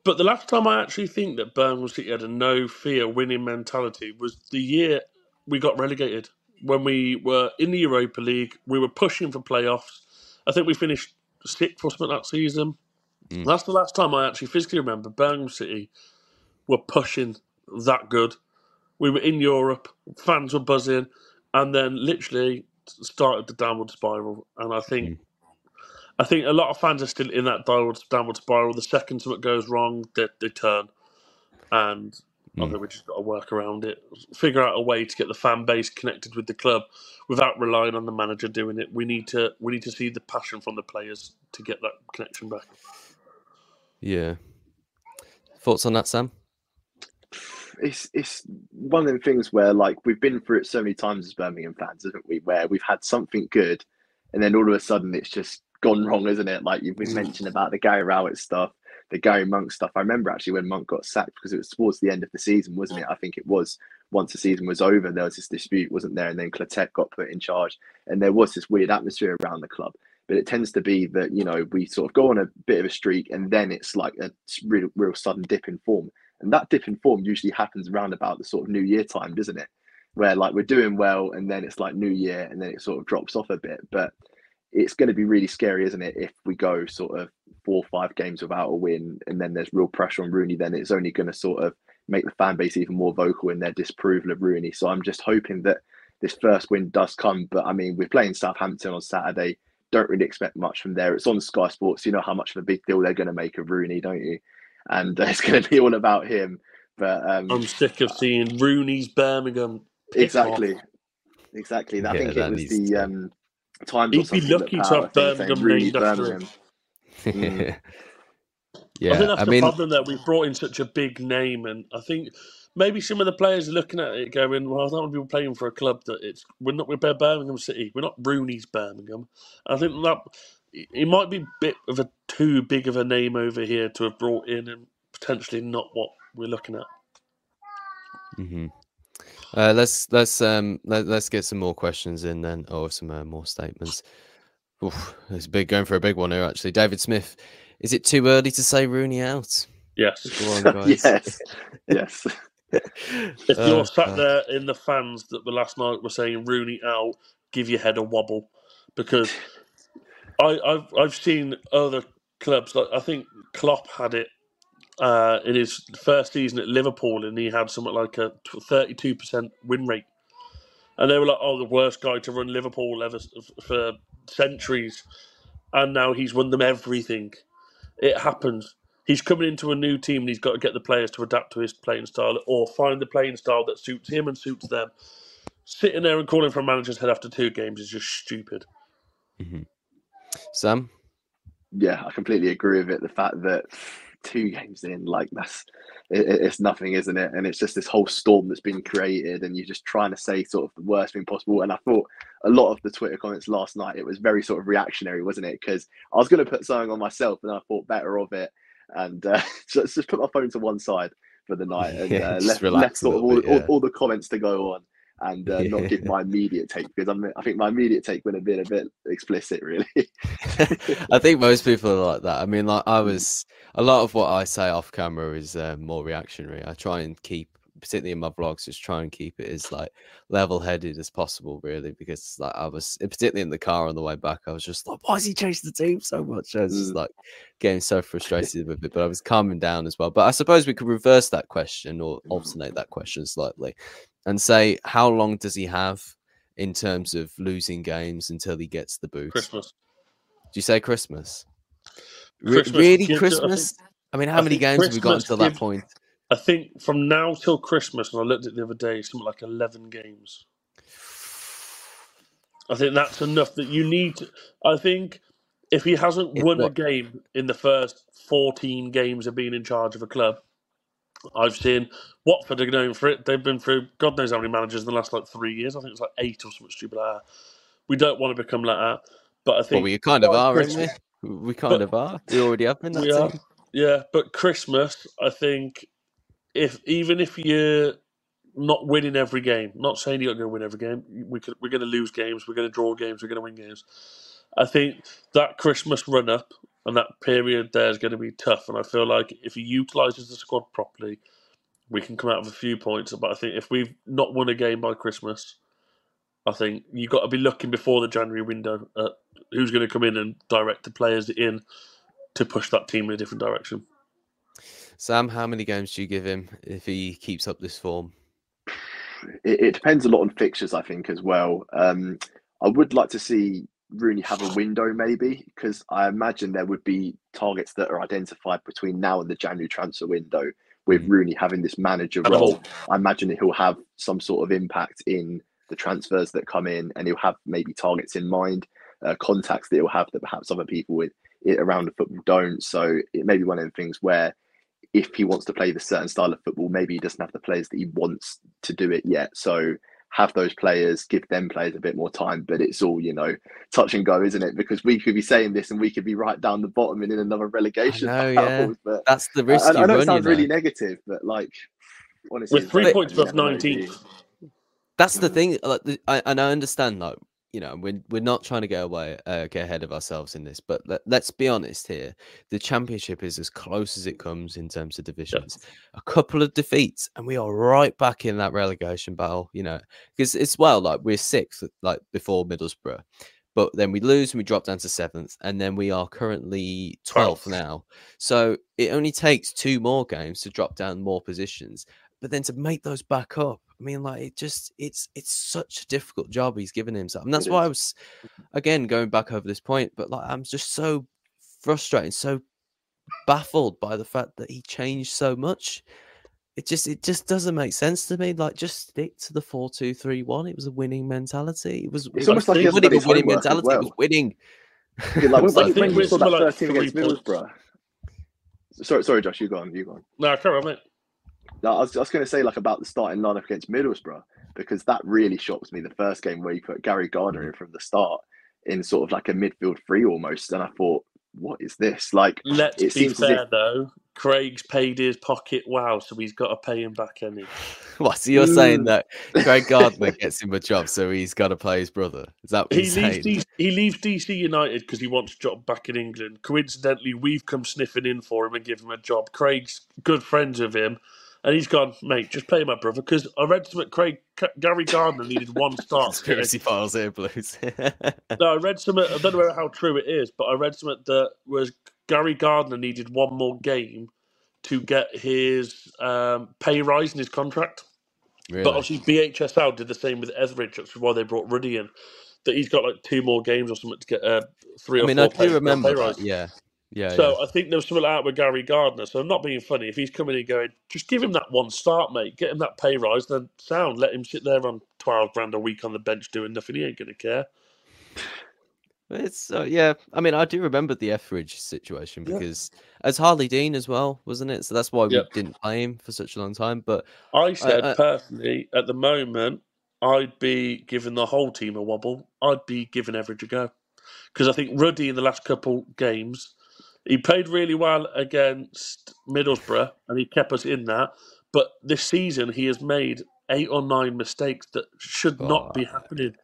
But the last time I actually think that Birmingham City had a no fear winning mentality was the year we got relegated. When we were in the Europa League, we were pushing for playoffs. I think we finished sixth or something that season. Mm. That's the last time I actually physically remember Birmingham City were pushing that good. We were in Europe, fans were buzzing, and then literally started the downward spiral. And I think, hmm. I think a lot of fans are still in that downward downward spiral. The second something goes wrong, they, they turn, and I hmm. think we just got to work around it, figure out a way to get the fan base connected with the club without relying on the manager doing it. We need to we need to see the passion from the players to get that connection back. Yeah. Thoughts on that, Sam? It's it's one of them things where like we've been through it so many times as Birmingham fans, haven't we? Where we've had something good, and then all of a sudden it's just gone wrong, isn't it? Like you've been mm. mentioned about the Gary Rowett stuff, the Gary Monk stuff. I remember actually when Monk got sacked because it was towards the end of the season, wasn't it? I think it was once the season was over, there was this dispute, wasn't there? And then Clotet got put in charge, and there was this weird atmosphere around the club. But it tends to be that you know we sort of go on a bit of a streak, and then it's like a real, real sudden dip in form. And that dip in form usually happens around about the sort of New Year time, doesn't it? Where like we're doing well, and then it's like New Year, and then it sort of drops off a bit. But it's going to be really scary, isn't it? If we go sort of four or five games without a win, and then there's real pressure on Rooney, then it's only going to sort of make the fan base even more vocal in their disapproval of Rooney. So I'm just hoping that this first win does come. But I mean, we're playing Southampton on Saturday. Don't really expect much from there. It's on Sky Sports. You know how much of a big deal they're going to make of Rooney, don't you? And uh, *laughs* it's going to be all about him. But um, I'm sick of seeing Rooney's Birmingham. exactly, off. exactly. I Yeah, think that it was needs to the stop. um, Times. or He'd be lucky to have a thing saying Birmingham Rooney's named after him. Birmingham. *laughs* Mm. yeah. I think that's I the mean, problem that we've brought in such a big name, and I think maybe some of the players are looking at it going, "Well, I don't want to be playing for a club that it's we're not we're Birmingham City, we're not Rooney's Birmingham." I think that it it might be a bit of a too big of a name over here to have brought in, and potentially not what we're looking at. hmm Uh, let's let's um let, let's get some more questions in then, or some uh, more statements. Oof, it's big going for a big one here actually. David Smith, is it too early to say Rooney out? Yes, on, guys. *laughs* yes, yes. *laughs* if Oh, you're sat God. there in the fans that the last night were saying Rooney out, give your head a wobble because I, I've I've seen other clubs like I think Klopp had it uh, in his first season at Liverpool, and he had something like a thirty-two percent win rate, and they were like, "Oh, the worst guy to run Liverpool ever for centuries," and now he's won them everything. It happens. He's coming into a new team, and he's got to get the players to adapt to his playing style, or find the playing style that suits him and suits them. Sitting there and calling for a manager's head after two games is just stupid. Sam, yeah, I completely agree with it. The fact that two games in, like that's it, it- it's nothing, isn't it? And it's just this whole storm that's been created, and you're just trying to say sort of the worst thing possible. And I thought a lot of the Twitter comments last night, it was very sort of reactionary, wasn't it? Because I was going to put something on myself, and I thought better of it, and uh, *laughs* just just put my phone to one side for the night and Yeah, uh, left, relax left sort of all, bit, all, all the comments to go on. And uh, not give my immediate take because I'm, I think my immediate take would have been a bit explicit, really. *laughs* I think most people are like that. I mean, like I was a lot of what I say off camera is uh, more reactionary. I try and keep particularly in my vlogs, just try and keep it as like level-headed as possible, really, because like I was particularly in the car on the way back, I was just like, why is he chasing the team so much? I was just Mm. like getting so *laughs* frustrated with it, but I was calming down as well. But I suppose we could reverse that question or alternate that question slightly and say, how long does he have in terms of losing games until he gets the boot? Christmas. Do you say Christmas? Re- Christmas. really, Yeah, I Christmas? think- I mean, how I many games have we got Christmas until that point? I think from now till Christmas, and I looked at it the other day, something like eleven games. I think that's enough that you need. To, I think if he hasn't won a game in the first fourteen games of being in charge of a club, I've seen Watford are going for it. They've been through God knows how many managers in the last like three years. I think it's like eight or something stupid like. We don't want to become like that, but I Well, think we kind of are, Christmas- we? We kind But- of are. We already have been that we are. Yeah, but Christmas, I think, if even if you're not winning every game, not saying you're going to win every game, we could, we're going to lose games, we're going to draw games, we're going to win games. I think that Christmas run up and that period there is going to be tough, and I feel like if he utilises the squad properly, we can come out with a few points. But I think if we've not won a game by Christmas, I think you've got to be looking before the January window at who's going to come in and direct the players in to push that team in a different direction. Sam, how many games do you give him if he keeps up this form? it, it depends a lot on fixtures, I think, as well. Um, I would like to see Rooney have a window, maybe, because I imagine there would be targets that are identified between now and the January transfer window. With Mm. Rooney having this manager role, I imagine that he'll have some sort of impact in the transfers that come in, and he'll have maybe targets in mind, uh, contacts that he'll have that perhaps other people with it around the football don't. So it may be one of the things where if he wants to play this certain style of football, maybe he doesn't have the players that he wants to do it yet. So have those players, give them players a bit more time. But it's all, you know, touch and go, isn't it? Because we could be saying this and we could be right down the bottom and in another relegation. know, yeah. *laughs* But That's the I, risk I you know run. it sounds you really negative, but like honestly, With three points you above never know, do you? 19th. That's the thing. Like, the, I, and I understand, like, you know, we're we're not trying to get away, uh, get ahead of ourselves in this, but let, let's be honest here. The championship is as close as it comes in terms of divisions. A couple of defeats, and we are right back in that relegation battle. You know, because it's well, like we're sixth, like before Middlesbrough, but then we lose and we drop down to seventh, and then we are currently Twelfth. now. So it only takes two more games to drop down more positions, but then to make those back up. I mean, like it just it's it's such a difficult job he's given himself, and that's It why I was again going back over this point. But like I'm just so frustrated, so baffled by the fact that he changed so much. It just it just doesn't make sense to me. Like just stick to the four two three one. It was a winning mentality. It was. It's it almost was like he hasn't winning, done winning homework as mentality. It was winning. Yeah, like *laughs* when, I when, think you saw that like first team against points. Middlesbrough. Sorry, sorry, Josh, you go on, you go on. No, carry on, mate. No, I was going to say like about the starting lineup against Middlesbrough because that really shocked me. The first game where you put Gary Gardner in from the start in sort of like a midfield three almost, and I thought, what is this? Like, Let's it be seems as fair if though. Craig's paid his pocket wow, so he's got to pay him back, any. *laughs* What? So you're saying Mm. that Craig *laughs* Gardner gets him a job, so he's got to play his brother? Is that what He leaves, saying? DC, he leaves DC United because he wants a job back in England. Coincidentally, we've come sniffing in for him and give him a job. Craig's good friends with him, and he's gone, mate, just play my brother. Because I read something. Craig Gary Gardner needed one *laughs* start. to get a Conspiracy files here, Blues. *laughs* No, I read something. I don't know how true it is, but I read something that was Gary Gardner needed one more game to get his um, pay rise in his contract. really? But obviously, BHSL did the same with Etheridge, which is why they brought Ruddy in. That he's got like two more games or something to get uh, three I or mean, four I do remember that. Yeah, yeah. So yeah. I think there was something like that with Gary Gardner. So I'm not being funny. If he's coming in going, just give him that one start, mate. Get him that pay rise. Then sound. Let him sit there on twelve grand a week on the bench doing nothing. He ain't gonna care. It's uh, yeah. I mean, I do remember the Etheridge situation Yeah. because as Harley Dean as well, wasn't it? So that's why we didn't play him for such a long time. But I said I- personally, at the moment, I'd be giving the whole team a wobble. I'd be giving Etheridge a go because I think Ruddy in the last couple games, he played really well against Middlesbrough and he kept us in that. But this season, he has made eight or nine mistakes that should not be Oh, happening.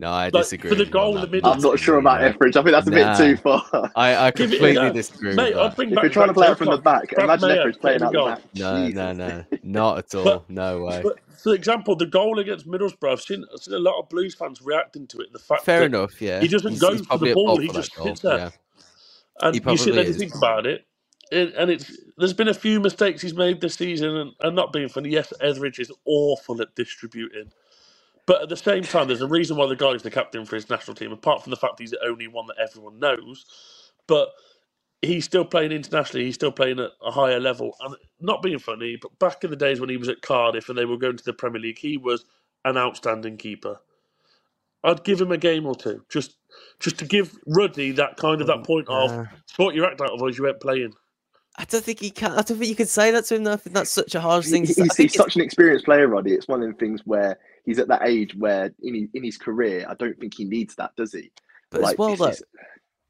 No, I Like, disagree. for the with you on goal in the middle- I'm not sure about Etheridge. I think that's a Nah. bit too far. I, I Give it completely disagree Mate, I'll that. bring if back you're trying to play it from the back, Brad imagine Mayer Etheridge playing playing out the the back. No, Jesus. no, no, not at all. But- no way. But for example, the goal against Middlesbrough, I've seen, I've seen a lot of Blues fans reacting to it. The fact Fair that enough. Yeah, he doesn't He's- go he's for the ball, he just goal, sits there. Yeah. And you sit there and think about it, it, and it's there's been a few mistakes he's made this season, and, and not being funny. Yes, Etheridge is awful at distributing, but at the same time, there's a reason why the guy's the captain for his national team. Apart from the fact he's the only one that everyone knows, but he's still playing internationally. He's still playing at a higher level, and not being funny, but back in the days when he was at Cardiff and they were going to the Premier League, he was an outstanding keeper. I'd give him a game or two, just just to give Ruddy that kind of that mm, point of sort your act out, otherwise you ain't playing. I don't think he can. I don't think you could say that to him. Though. I that's such a harsh thing. to He's, he's such an experienced player, Ruddy. It's one of the things where he's at that age where in his, in his career, I don't think he needs that, does he? But as well, it's- though, it's-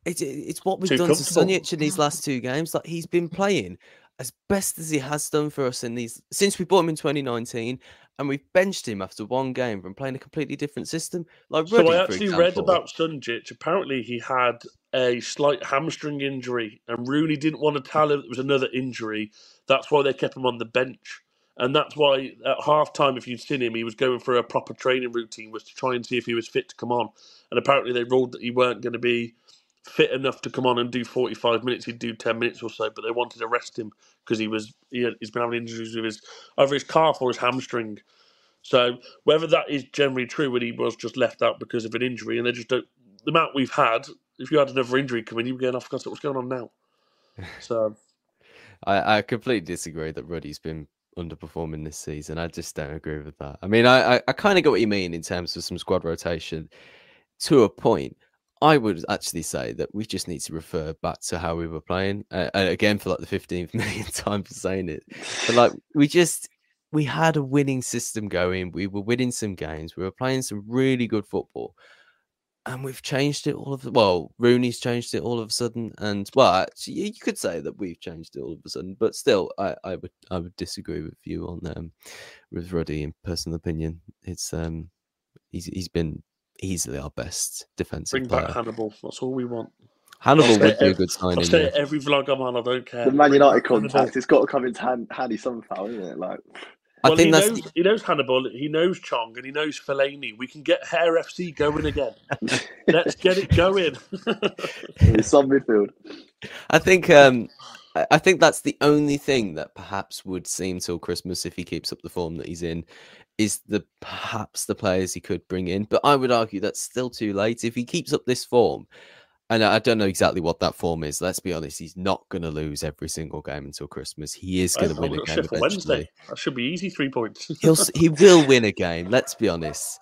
it's, it's what we've Too done to comfortable. Sunjic in these last two games. Like he's been playing as best as he has done for us in these since we bought him in 2019, and we've benched him after one game from playing a completely different system. Like So Ruddy, I for actually read about Sunjic. Apparently, he had a slight hamstring injury, and Rooney didn't want to tell him it was another injury. That's why they kept him on the bench, and that's why at half time, if you'd seen him, he was going for a proper training routine, was to try and see if he was fit to come on. And apparently, they ruled that he weren't going to be fit enough to come on and do 45 minutes. He'd do 10 minutes or so, but they wanted to rest him because he was he had, he's been having injuries with his either his calf or his hamstring. So whether that is generally true, when he was just left out because of an injury, and they just don't the amount we've had. If you had another injury coming, you'd be going oh, off. What's going on now? *laughs* So I, I completely disagree that Ruddy's been underperforming this season. I just don't agree with that. I mean, I, I, I kind of get what you mean in terms of some squad rotation to a point. I would actually say that we just need to refer back to how we were playing. Uh, again, for like the 15th *laughs* millionth time for saying it. But like, we just, we had a winning system going. We were winning some games. We were playing some really good football. And we've changed it all of the well, Rooney's changed it all of a sudden, and well, actually, you you could say that we've changed it all of a sudden, but still, I, I would I would disagree with you on um with Ruddy in personal opinion. It's um he's he's been easily our best defensive bring player. back Hannibal. That's all we want. Hannibal I'll say would be a ev- good I'll signing. say yeah. it every vlog I'm on. I don't care. the Man United back Hannibal. contact, it's got to come into hand, handy somehow, isn't it? Like, I Well, think he that's knows he knows Hannibal, he knows Chong, and he knows Fellaini. We can get Hair FC going again. *laughs* Let's get it going. *laughs* it's some midfield. I think um I I think that's the only thing that perhaps would seem till Christmas if he keeps up the form that he's in is the perhaps the players he could bring in. But I would argue that's still too late. If he keeps up this form, and I don't know exactly what that form is, let's be honest, he's not gonna lose every single game until Christmas. He is gonna I've win a game eventually. Wednesday. That should be easy. Three points. He'll he will win a *laughs* game, let's be honest.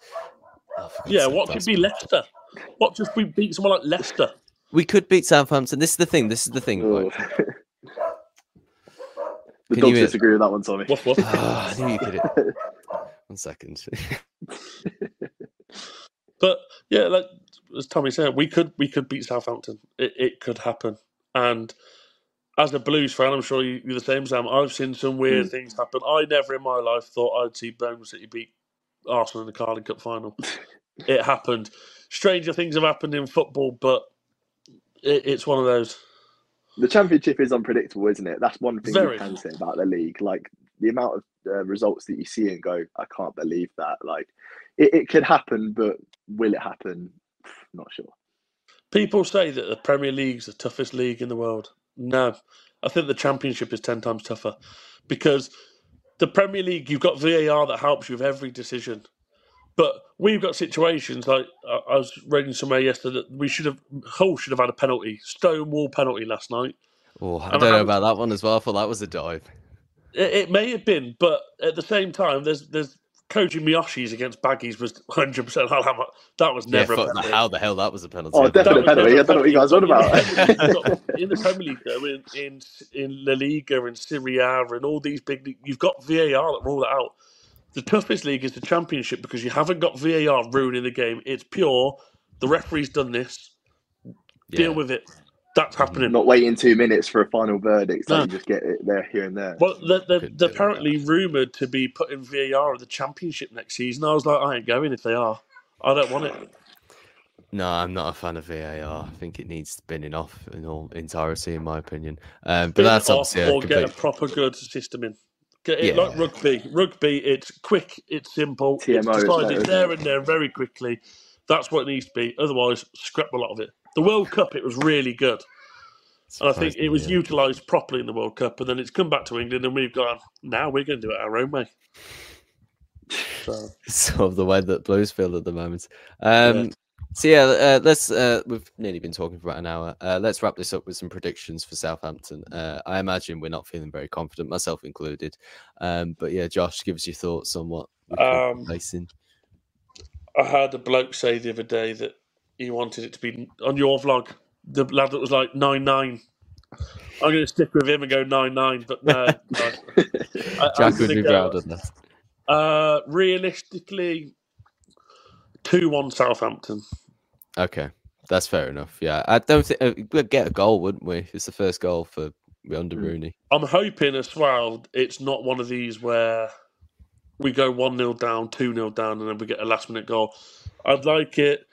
Oh, yeah. What could be bad. Leicester? What if we beat someone like Leicester? We could beat Southampton. This is the thing. This is the thing. *laughs* Right? the Can dogs you disagree with that one, Tommy. Woof, woof. Ah, I knew you could. *laughs* One second. *laughs* But yeah, like as Tommy said, we could we could beat Southampton. It, it could happen. And as a Blues fan, I'm sure you, you're the same, Sam. I've seen some weird things happen. I never in my life thought I'd see Birmingham City beat Arsenal in the Carling Cup final. *laughs* it happened. Stranger things have happened in football, but it, it's one of those. The championship is unpredictable, isn't it? That's one thing Very. you can say about the league. Like the amount of uh, results that you see and go, I can't believe that. Like it, it could happen, but will it happen? *sighs* Not sure. People say that the Premier League's the toughest league in the world. No, I think the Championship is 10 times tougher because the Premier League, you've got VAR that helps you with every decision. But we've got situations like I I was reading somewhere yesterday that we should have, Hull should have had a penalty, stonewall penalty last night. Oh, I And don't know how- about that one as well. I thought that was a dive. It, it may have been, but at the same time, there's there's Koji Miyoshi's against Baggies was 100%. That was Yeah, never a fuck, penalty. how the hell that was a penalty? Oh, I don't know. definite That was penalty. I don't know what you guys are on In the about. *laughs* League, in the Premier League, though, in, in in La Liga and Serie A and all these big, league- you've got VAR that rule it out. The toughest league is the Championship because you haven't got VAR ruining the game. It's pure. The referee's done this. Deal with it. That's happening. Not waiting two minutes for a final verdict, so No. you just get it there, here and there. Well, they're, they're, they're do that. apparently rumoured to be putting VAR at the Championship next season. I was like, I ain't going if they are. I don't want it. No, I'm not a fan of VAR. I think it needs spinning off in all entirety, in my opinion. Um, but that's it off obviously a or get a proper good system in. It Yeah. like rugby. Rugby, it's quick, it's simple, TMO, it's decided it? there and there very quickly. That's what it needs to be. Otherwise, scrap a lot of it. The World Cup, it was really good. And I think it was Surprisingly, utilised properly in the World Cup, and then it's come back to England, and we've gone, now we're going to do it our own way. *laughs* So, sort of the way that Blues feel at the moment. Um, So yeah, uh, let's. Uh, we've nearly been talking for about an hour. Uh, let's wrap this up with some predictions for Southampton. Uh, I imagine we're not feeling very confident, myself included. Um, but yeah, Josh, give us your thoughts on what Um, facing. I heard a bloke say the other day that he wanted it to be on your vlog. The lad that was like nine nine. I'm going to stick with him and go nine nine, but no. no. *laughs* I- Jack would be proud of that. Uh, realistically, two one Southampton. Okay, that's fair enough. Yeah, I don't think uh, we'd get a goal, wouldn't we? It's the first goal for under Rooney. I'm hoping as well it's not one of these where we go 1 0 down, 2 0 down, and then we get a last minute goal. I'd like it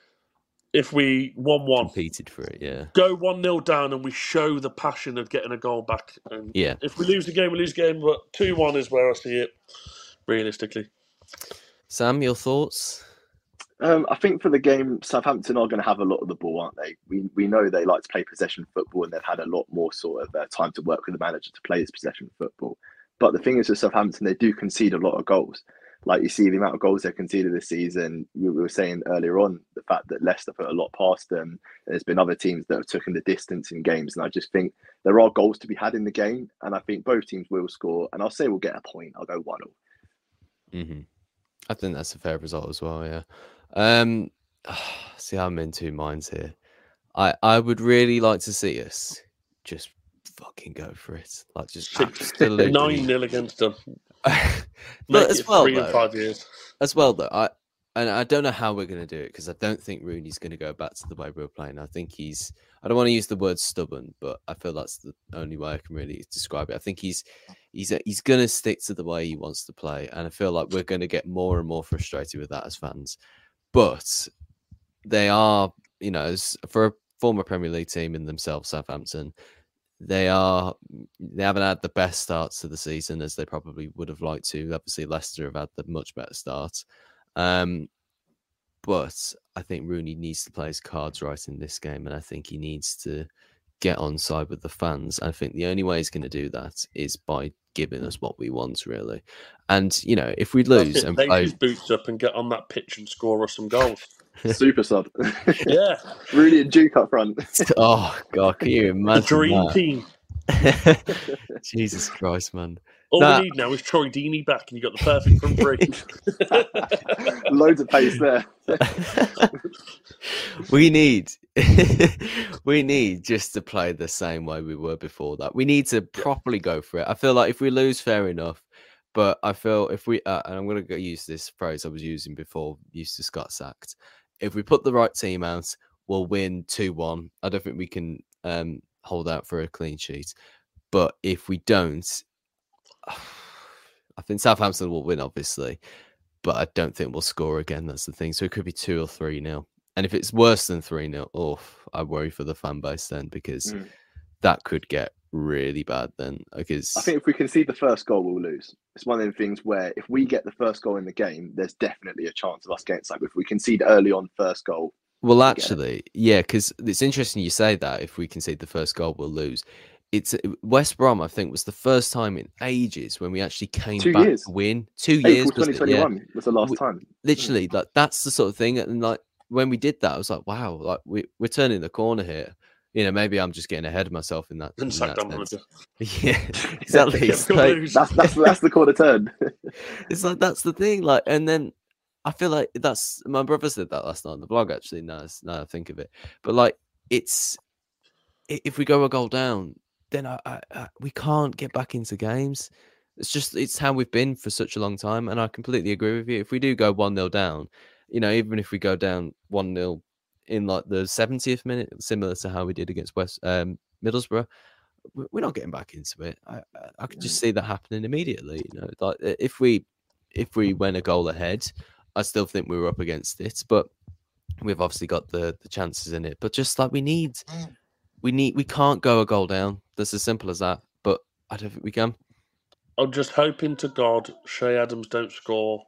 if we 1 1. Competed for it, yeah. Go 1 0 down and we show the passion of getting a goal back. And Yeah. if we lose the game, we lose the game, but 2 1 is where I see it realistically. Sam, your thoughts? Um, I think for the game, Southampton are going to have a lot of the ball, aren't they? We we know they like to play possession football, and they've had a lot more sort of uh, time to work with the manager to play this possession football. But the thing is, with Southampton, they do concede a lot of goals. Like you see the amount of goals they conceded this season. We were saying earlier on the fact that Leicester put a lot past them. There's been other teams that have taken the distance in games, and I just think there are goals to be had in the game, and I think both teams will score. And I'll say we'll get a point. I'll go one 0 hmm I think that's a fair result as well. Yeah. Um, *sighs* see, I'm in two minds here. I I would really like to see us just fucking go for it, like just absolutely 9 0 against them. *laughs* but as well, three though, five years. as well though, I and I don't know how we're going to do it because I don't think Rooney's going to go back to the way we were playing. I think he's. I don't want to use the word stubborn, but I feel that's the only way I can really describe it. I think he's he's he's going to stick to the way he wants to play, and I feel like we're going to get more and more frustrated with that as fans. But they are, you know, for a former Premier League team in themselves, Southampton, they are they haven't had the best starts to the season as they probably would have liked to. Obviously, Leicester have had the much better start. Um, but I think Rooney needs to play his cards right in this game, and I think he needs to get on side with the fans. I think the only way he's going to do that is by giving us what we want, really. And you know, if we lose and Take play, his boots up and get on that pitch and score us some goals. Super sub. yeah. Rudy and Duke up front. *laughs* oh god, can you The imagine dream that? team. *laughs* Jesus Christ, man! All Nah. we need now is Troy Deeney back, and you got the perfect front three. *laughs* Loads of pace there. we need *laughs* we need just to play the same way we were before that. We need to properly go for it. I feel like if we lose, fair enough. But I feel if we uh, and I'm going to use this phrase I was using before, used to Scott sacked. If we put the right team out, we'll win two one. I don't think we can um, hold out for a clean sheet. But if we don't, *sighs* I think Southampton will win, obviously, but I don't think we'll score again. That's the thing. So it could be two or three nil. And if it's worse than three nil, oh, I worry for the fan base then because Mm. that could get really bad then. Because I think if we concede the first goal, we'll lose. It's one of the things where if we get the first goal in the game, there's definitely a chance of us getting something. If we concede early on first goal, Well, we actually, yeah, because it's interesting you say that. If we concede the first goal, we'll lose. It's uh, West Brom. I think was the first time in ages when we actually came Two back years. to win. Two years, April wasn't it? Yeah. 2021 was the last We- time. literally like that's the sort of thing and like when we did that i was like wow like we, we're turning the corner here you know maybe i'm just getting ahead of myself in that, in that sense. *laughs* *laughs* yeah exactly it's like. That's that's that's the corner turn. *laughs* it's like that's the thing like and then i feel like that's my brother said that last night on the blog actually now, it's- now i think of it but like it's if we go a goal down then I, I, I we can't get back into games it's just it's how we've been for such a long time and i completely agree with you if we do go 1-0 down you know even if we go down 1-0 in like the 70th minute similar to how we did against west um middlesbrough we- we're not getting back into it i I- i could just see that happening immediately you know like if we if we went a goal ahead i still think we were up against it but we've obviously got the the chances in it. But just like we need, we need, we can't go a goal down. That's as simple as that. But I don't think we can. I'm just hoping to God Che Adams don't score.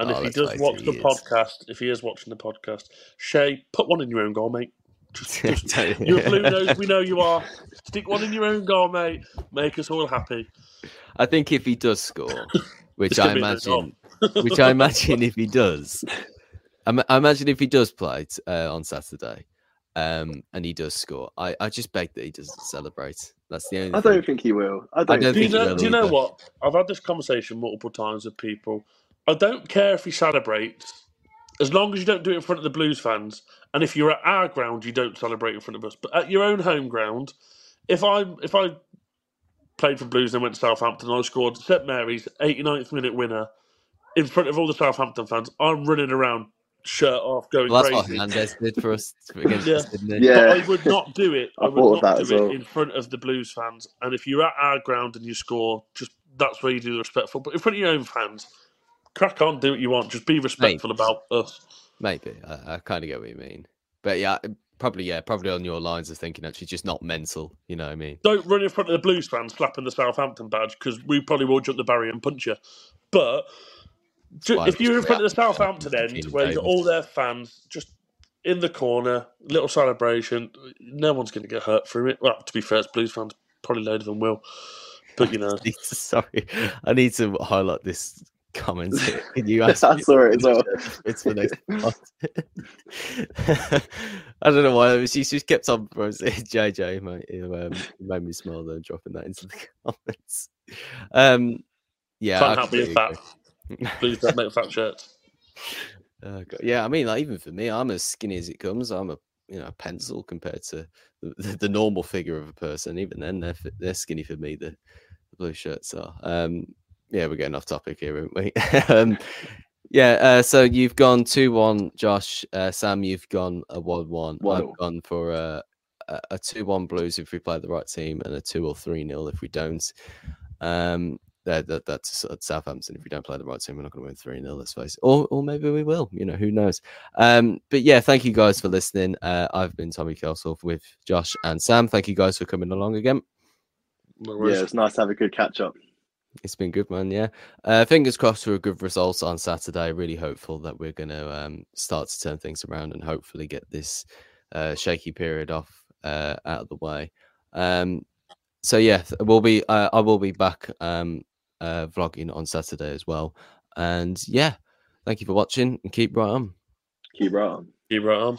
And Oh, if he does face watch it, the is. podcast, if he is watching the podcast, Che, put one in your own goal, mate. Just, *laughs* just you're a blue nose, we know you *laughs* are. Stick one in your own goal, mate. Make us all happy. I think if he does score, *laughs* which I gonna be a no goal. imagine, which I imagine if he does, I, I imagine if he does play t- uh, on Saturday, um, and he does score, I, I just beg that he doesn't celebrate. That's the only. I thing. don't think he will. I don't, don't Do you think he know? will Do you know either. what? I've had this conversation multiple times with people. I don't care if he celebrates, as long as you don't do it in front of the Blues fans. And if you're at our ground, you don't celebrate in front of us. But at your own home ground, if I if I played for Blues and went to Southampton, and I scored St Mary's 89th minute winner in front of all the Southampton fans. I'm running around, shirt off, going Well, that's what crazy. Hernandez did for us against Yeah. us. Yeah. But I would not do it. *laughs* I, I would not that as do it well. in front of the Blues fans. And if you're at our ground and you score, just that's where you do the respectful. But in front of your own fans, crack on, do what you want. Just be respectful about us. Maybe I, I kind of get what you mean, but yeah, probably yeah, probably on your lines of thinking actually just not mental. You know what I mean? Don't run in front of the Blues fans slapping the Southampton badge because we probably will jump the barrier and punch you. But ju- if you're in front of the Southampton end, where you've all their fans just in the corner, little celebration, no one's going to get hurt from it. Well, to be fair, it's Blues fans. Probably load of them will. But you know. *laughs* sorry, I need to highlight this comment. here. Can you *laughs* I saw it as well. It's the next. part. *laughs* I don't know why she just kept on. JJ *laughs* mate, it, um, made me smile though, dropping that into the comments. Um, yeah, Can't help being completely fat. agree. Blues don't make fat shirts. God. Yeah, I mean, like even for me, I'm as skinny as it comes. I'm a you know pencil compared to the, the, the normal figure of a person. Even then, they're they're skinny for me. The, the blue shirts are. Um, yeah, we're getting off topic here, aren't we? *laughs* um, yeah. Uh, so you've gone two one, Josh. Uh, Sam, you've gone a one one. One I've all. gone for a a- a two one Blues if we play the right team, and a two or three nil if we don't. Um, that, that that's at Southampton. If we don't play the right team, we're not going to win three 0 Let's face it, or or maybe we will. You know, who knows? Um, but yeah, thank you guys for listening. Uh, I've been Tommy Kelshoff with Josh and Sam. Thank you guys for coming along again. No Yeah, it's nice to have a good catch up. It's been good, man. Yeah. Uh, fingers crossed for a good result on Saturday. Really hopeful that we're going to um, start to turn things around and hopefully get this uh, shaky period off uh, out of the way. Um, so yeah, th- we'll be. Uh, I will be back um, uh, vlogging on Saturday as well. And yeah, thank you for watching and keep right on. Keep right on. Keep right on.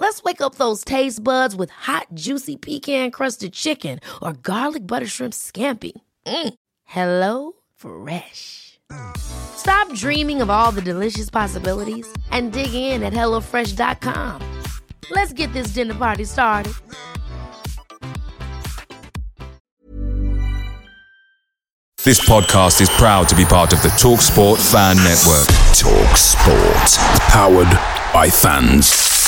Let's wake up those taste buds with hot, juicy pecan crusted chicken or garlic butter shrimp scampi. Mm. Hello Fresh. Stop dreaming of all the delicious possibilities and dig in at HelloFresh.com. Let's get this dinner party started. This podcast is proud to be part of the TalkSport Fan Network. Talk Sport. Powered by fans.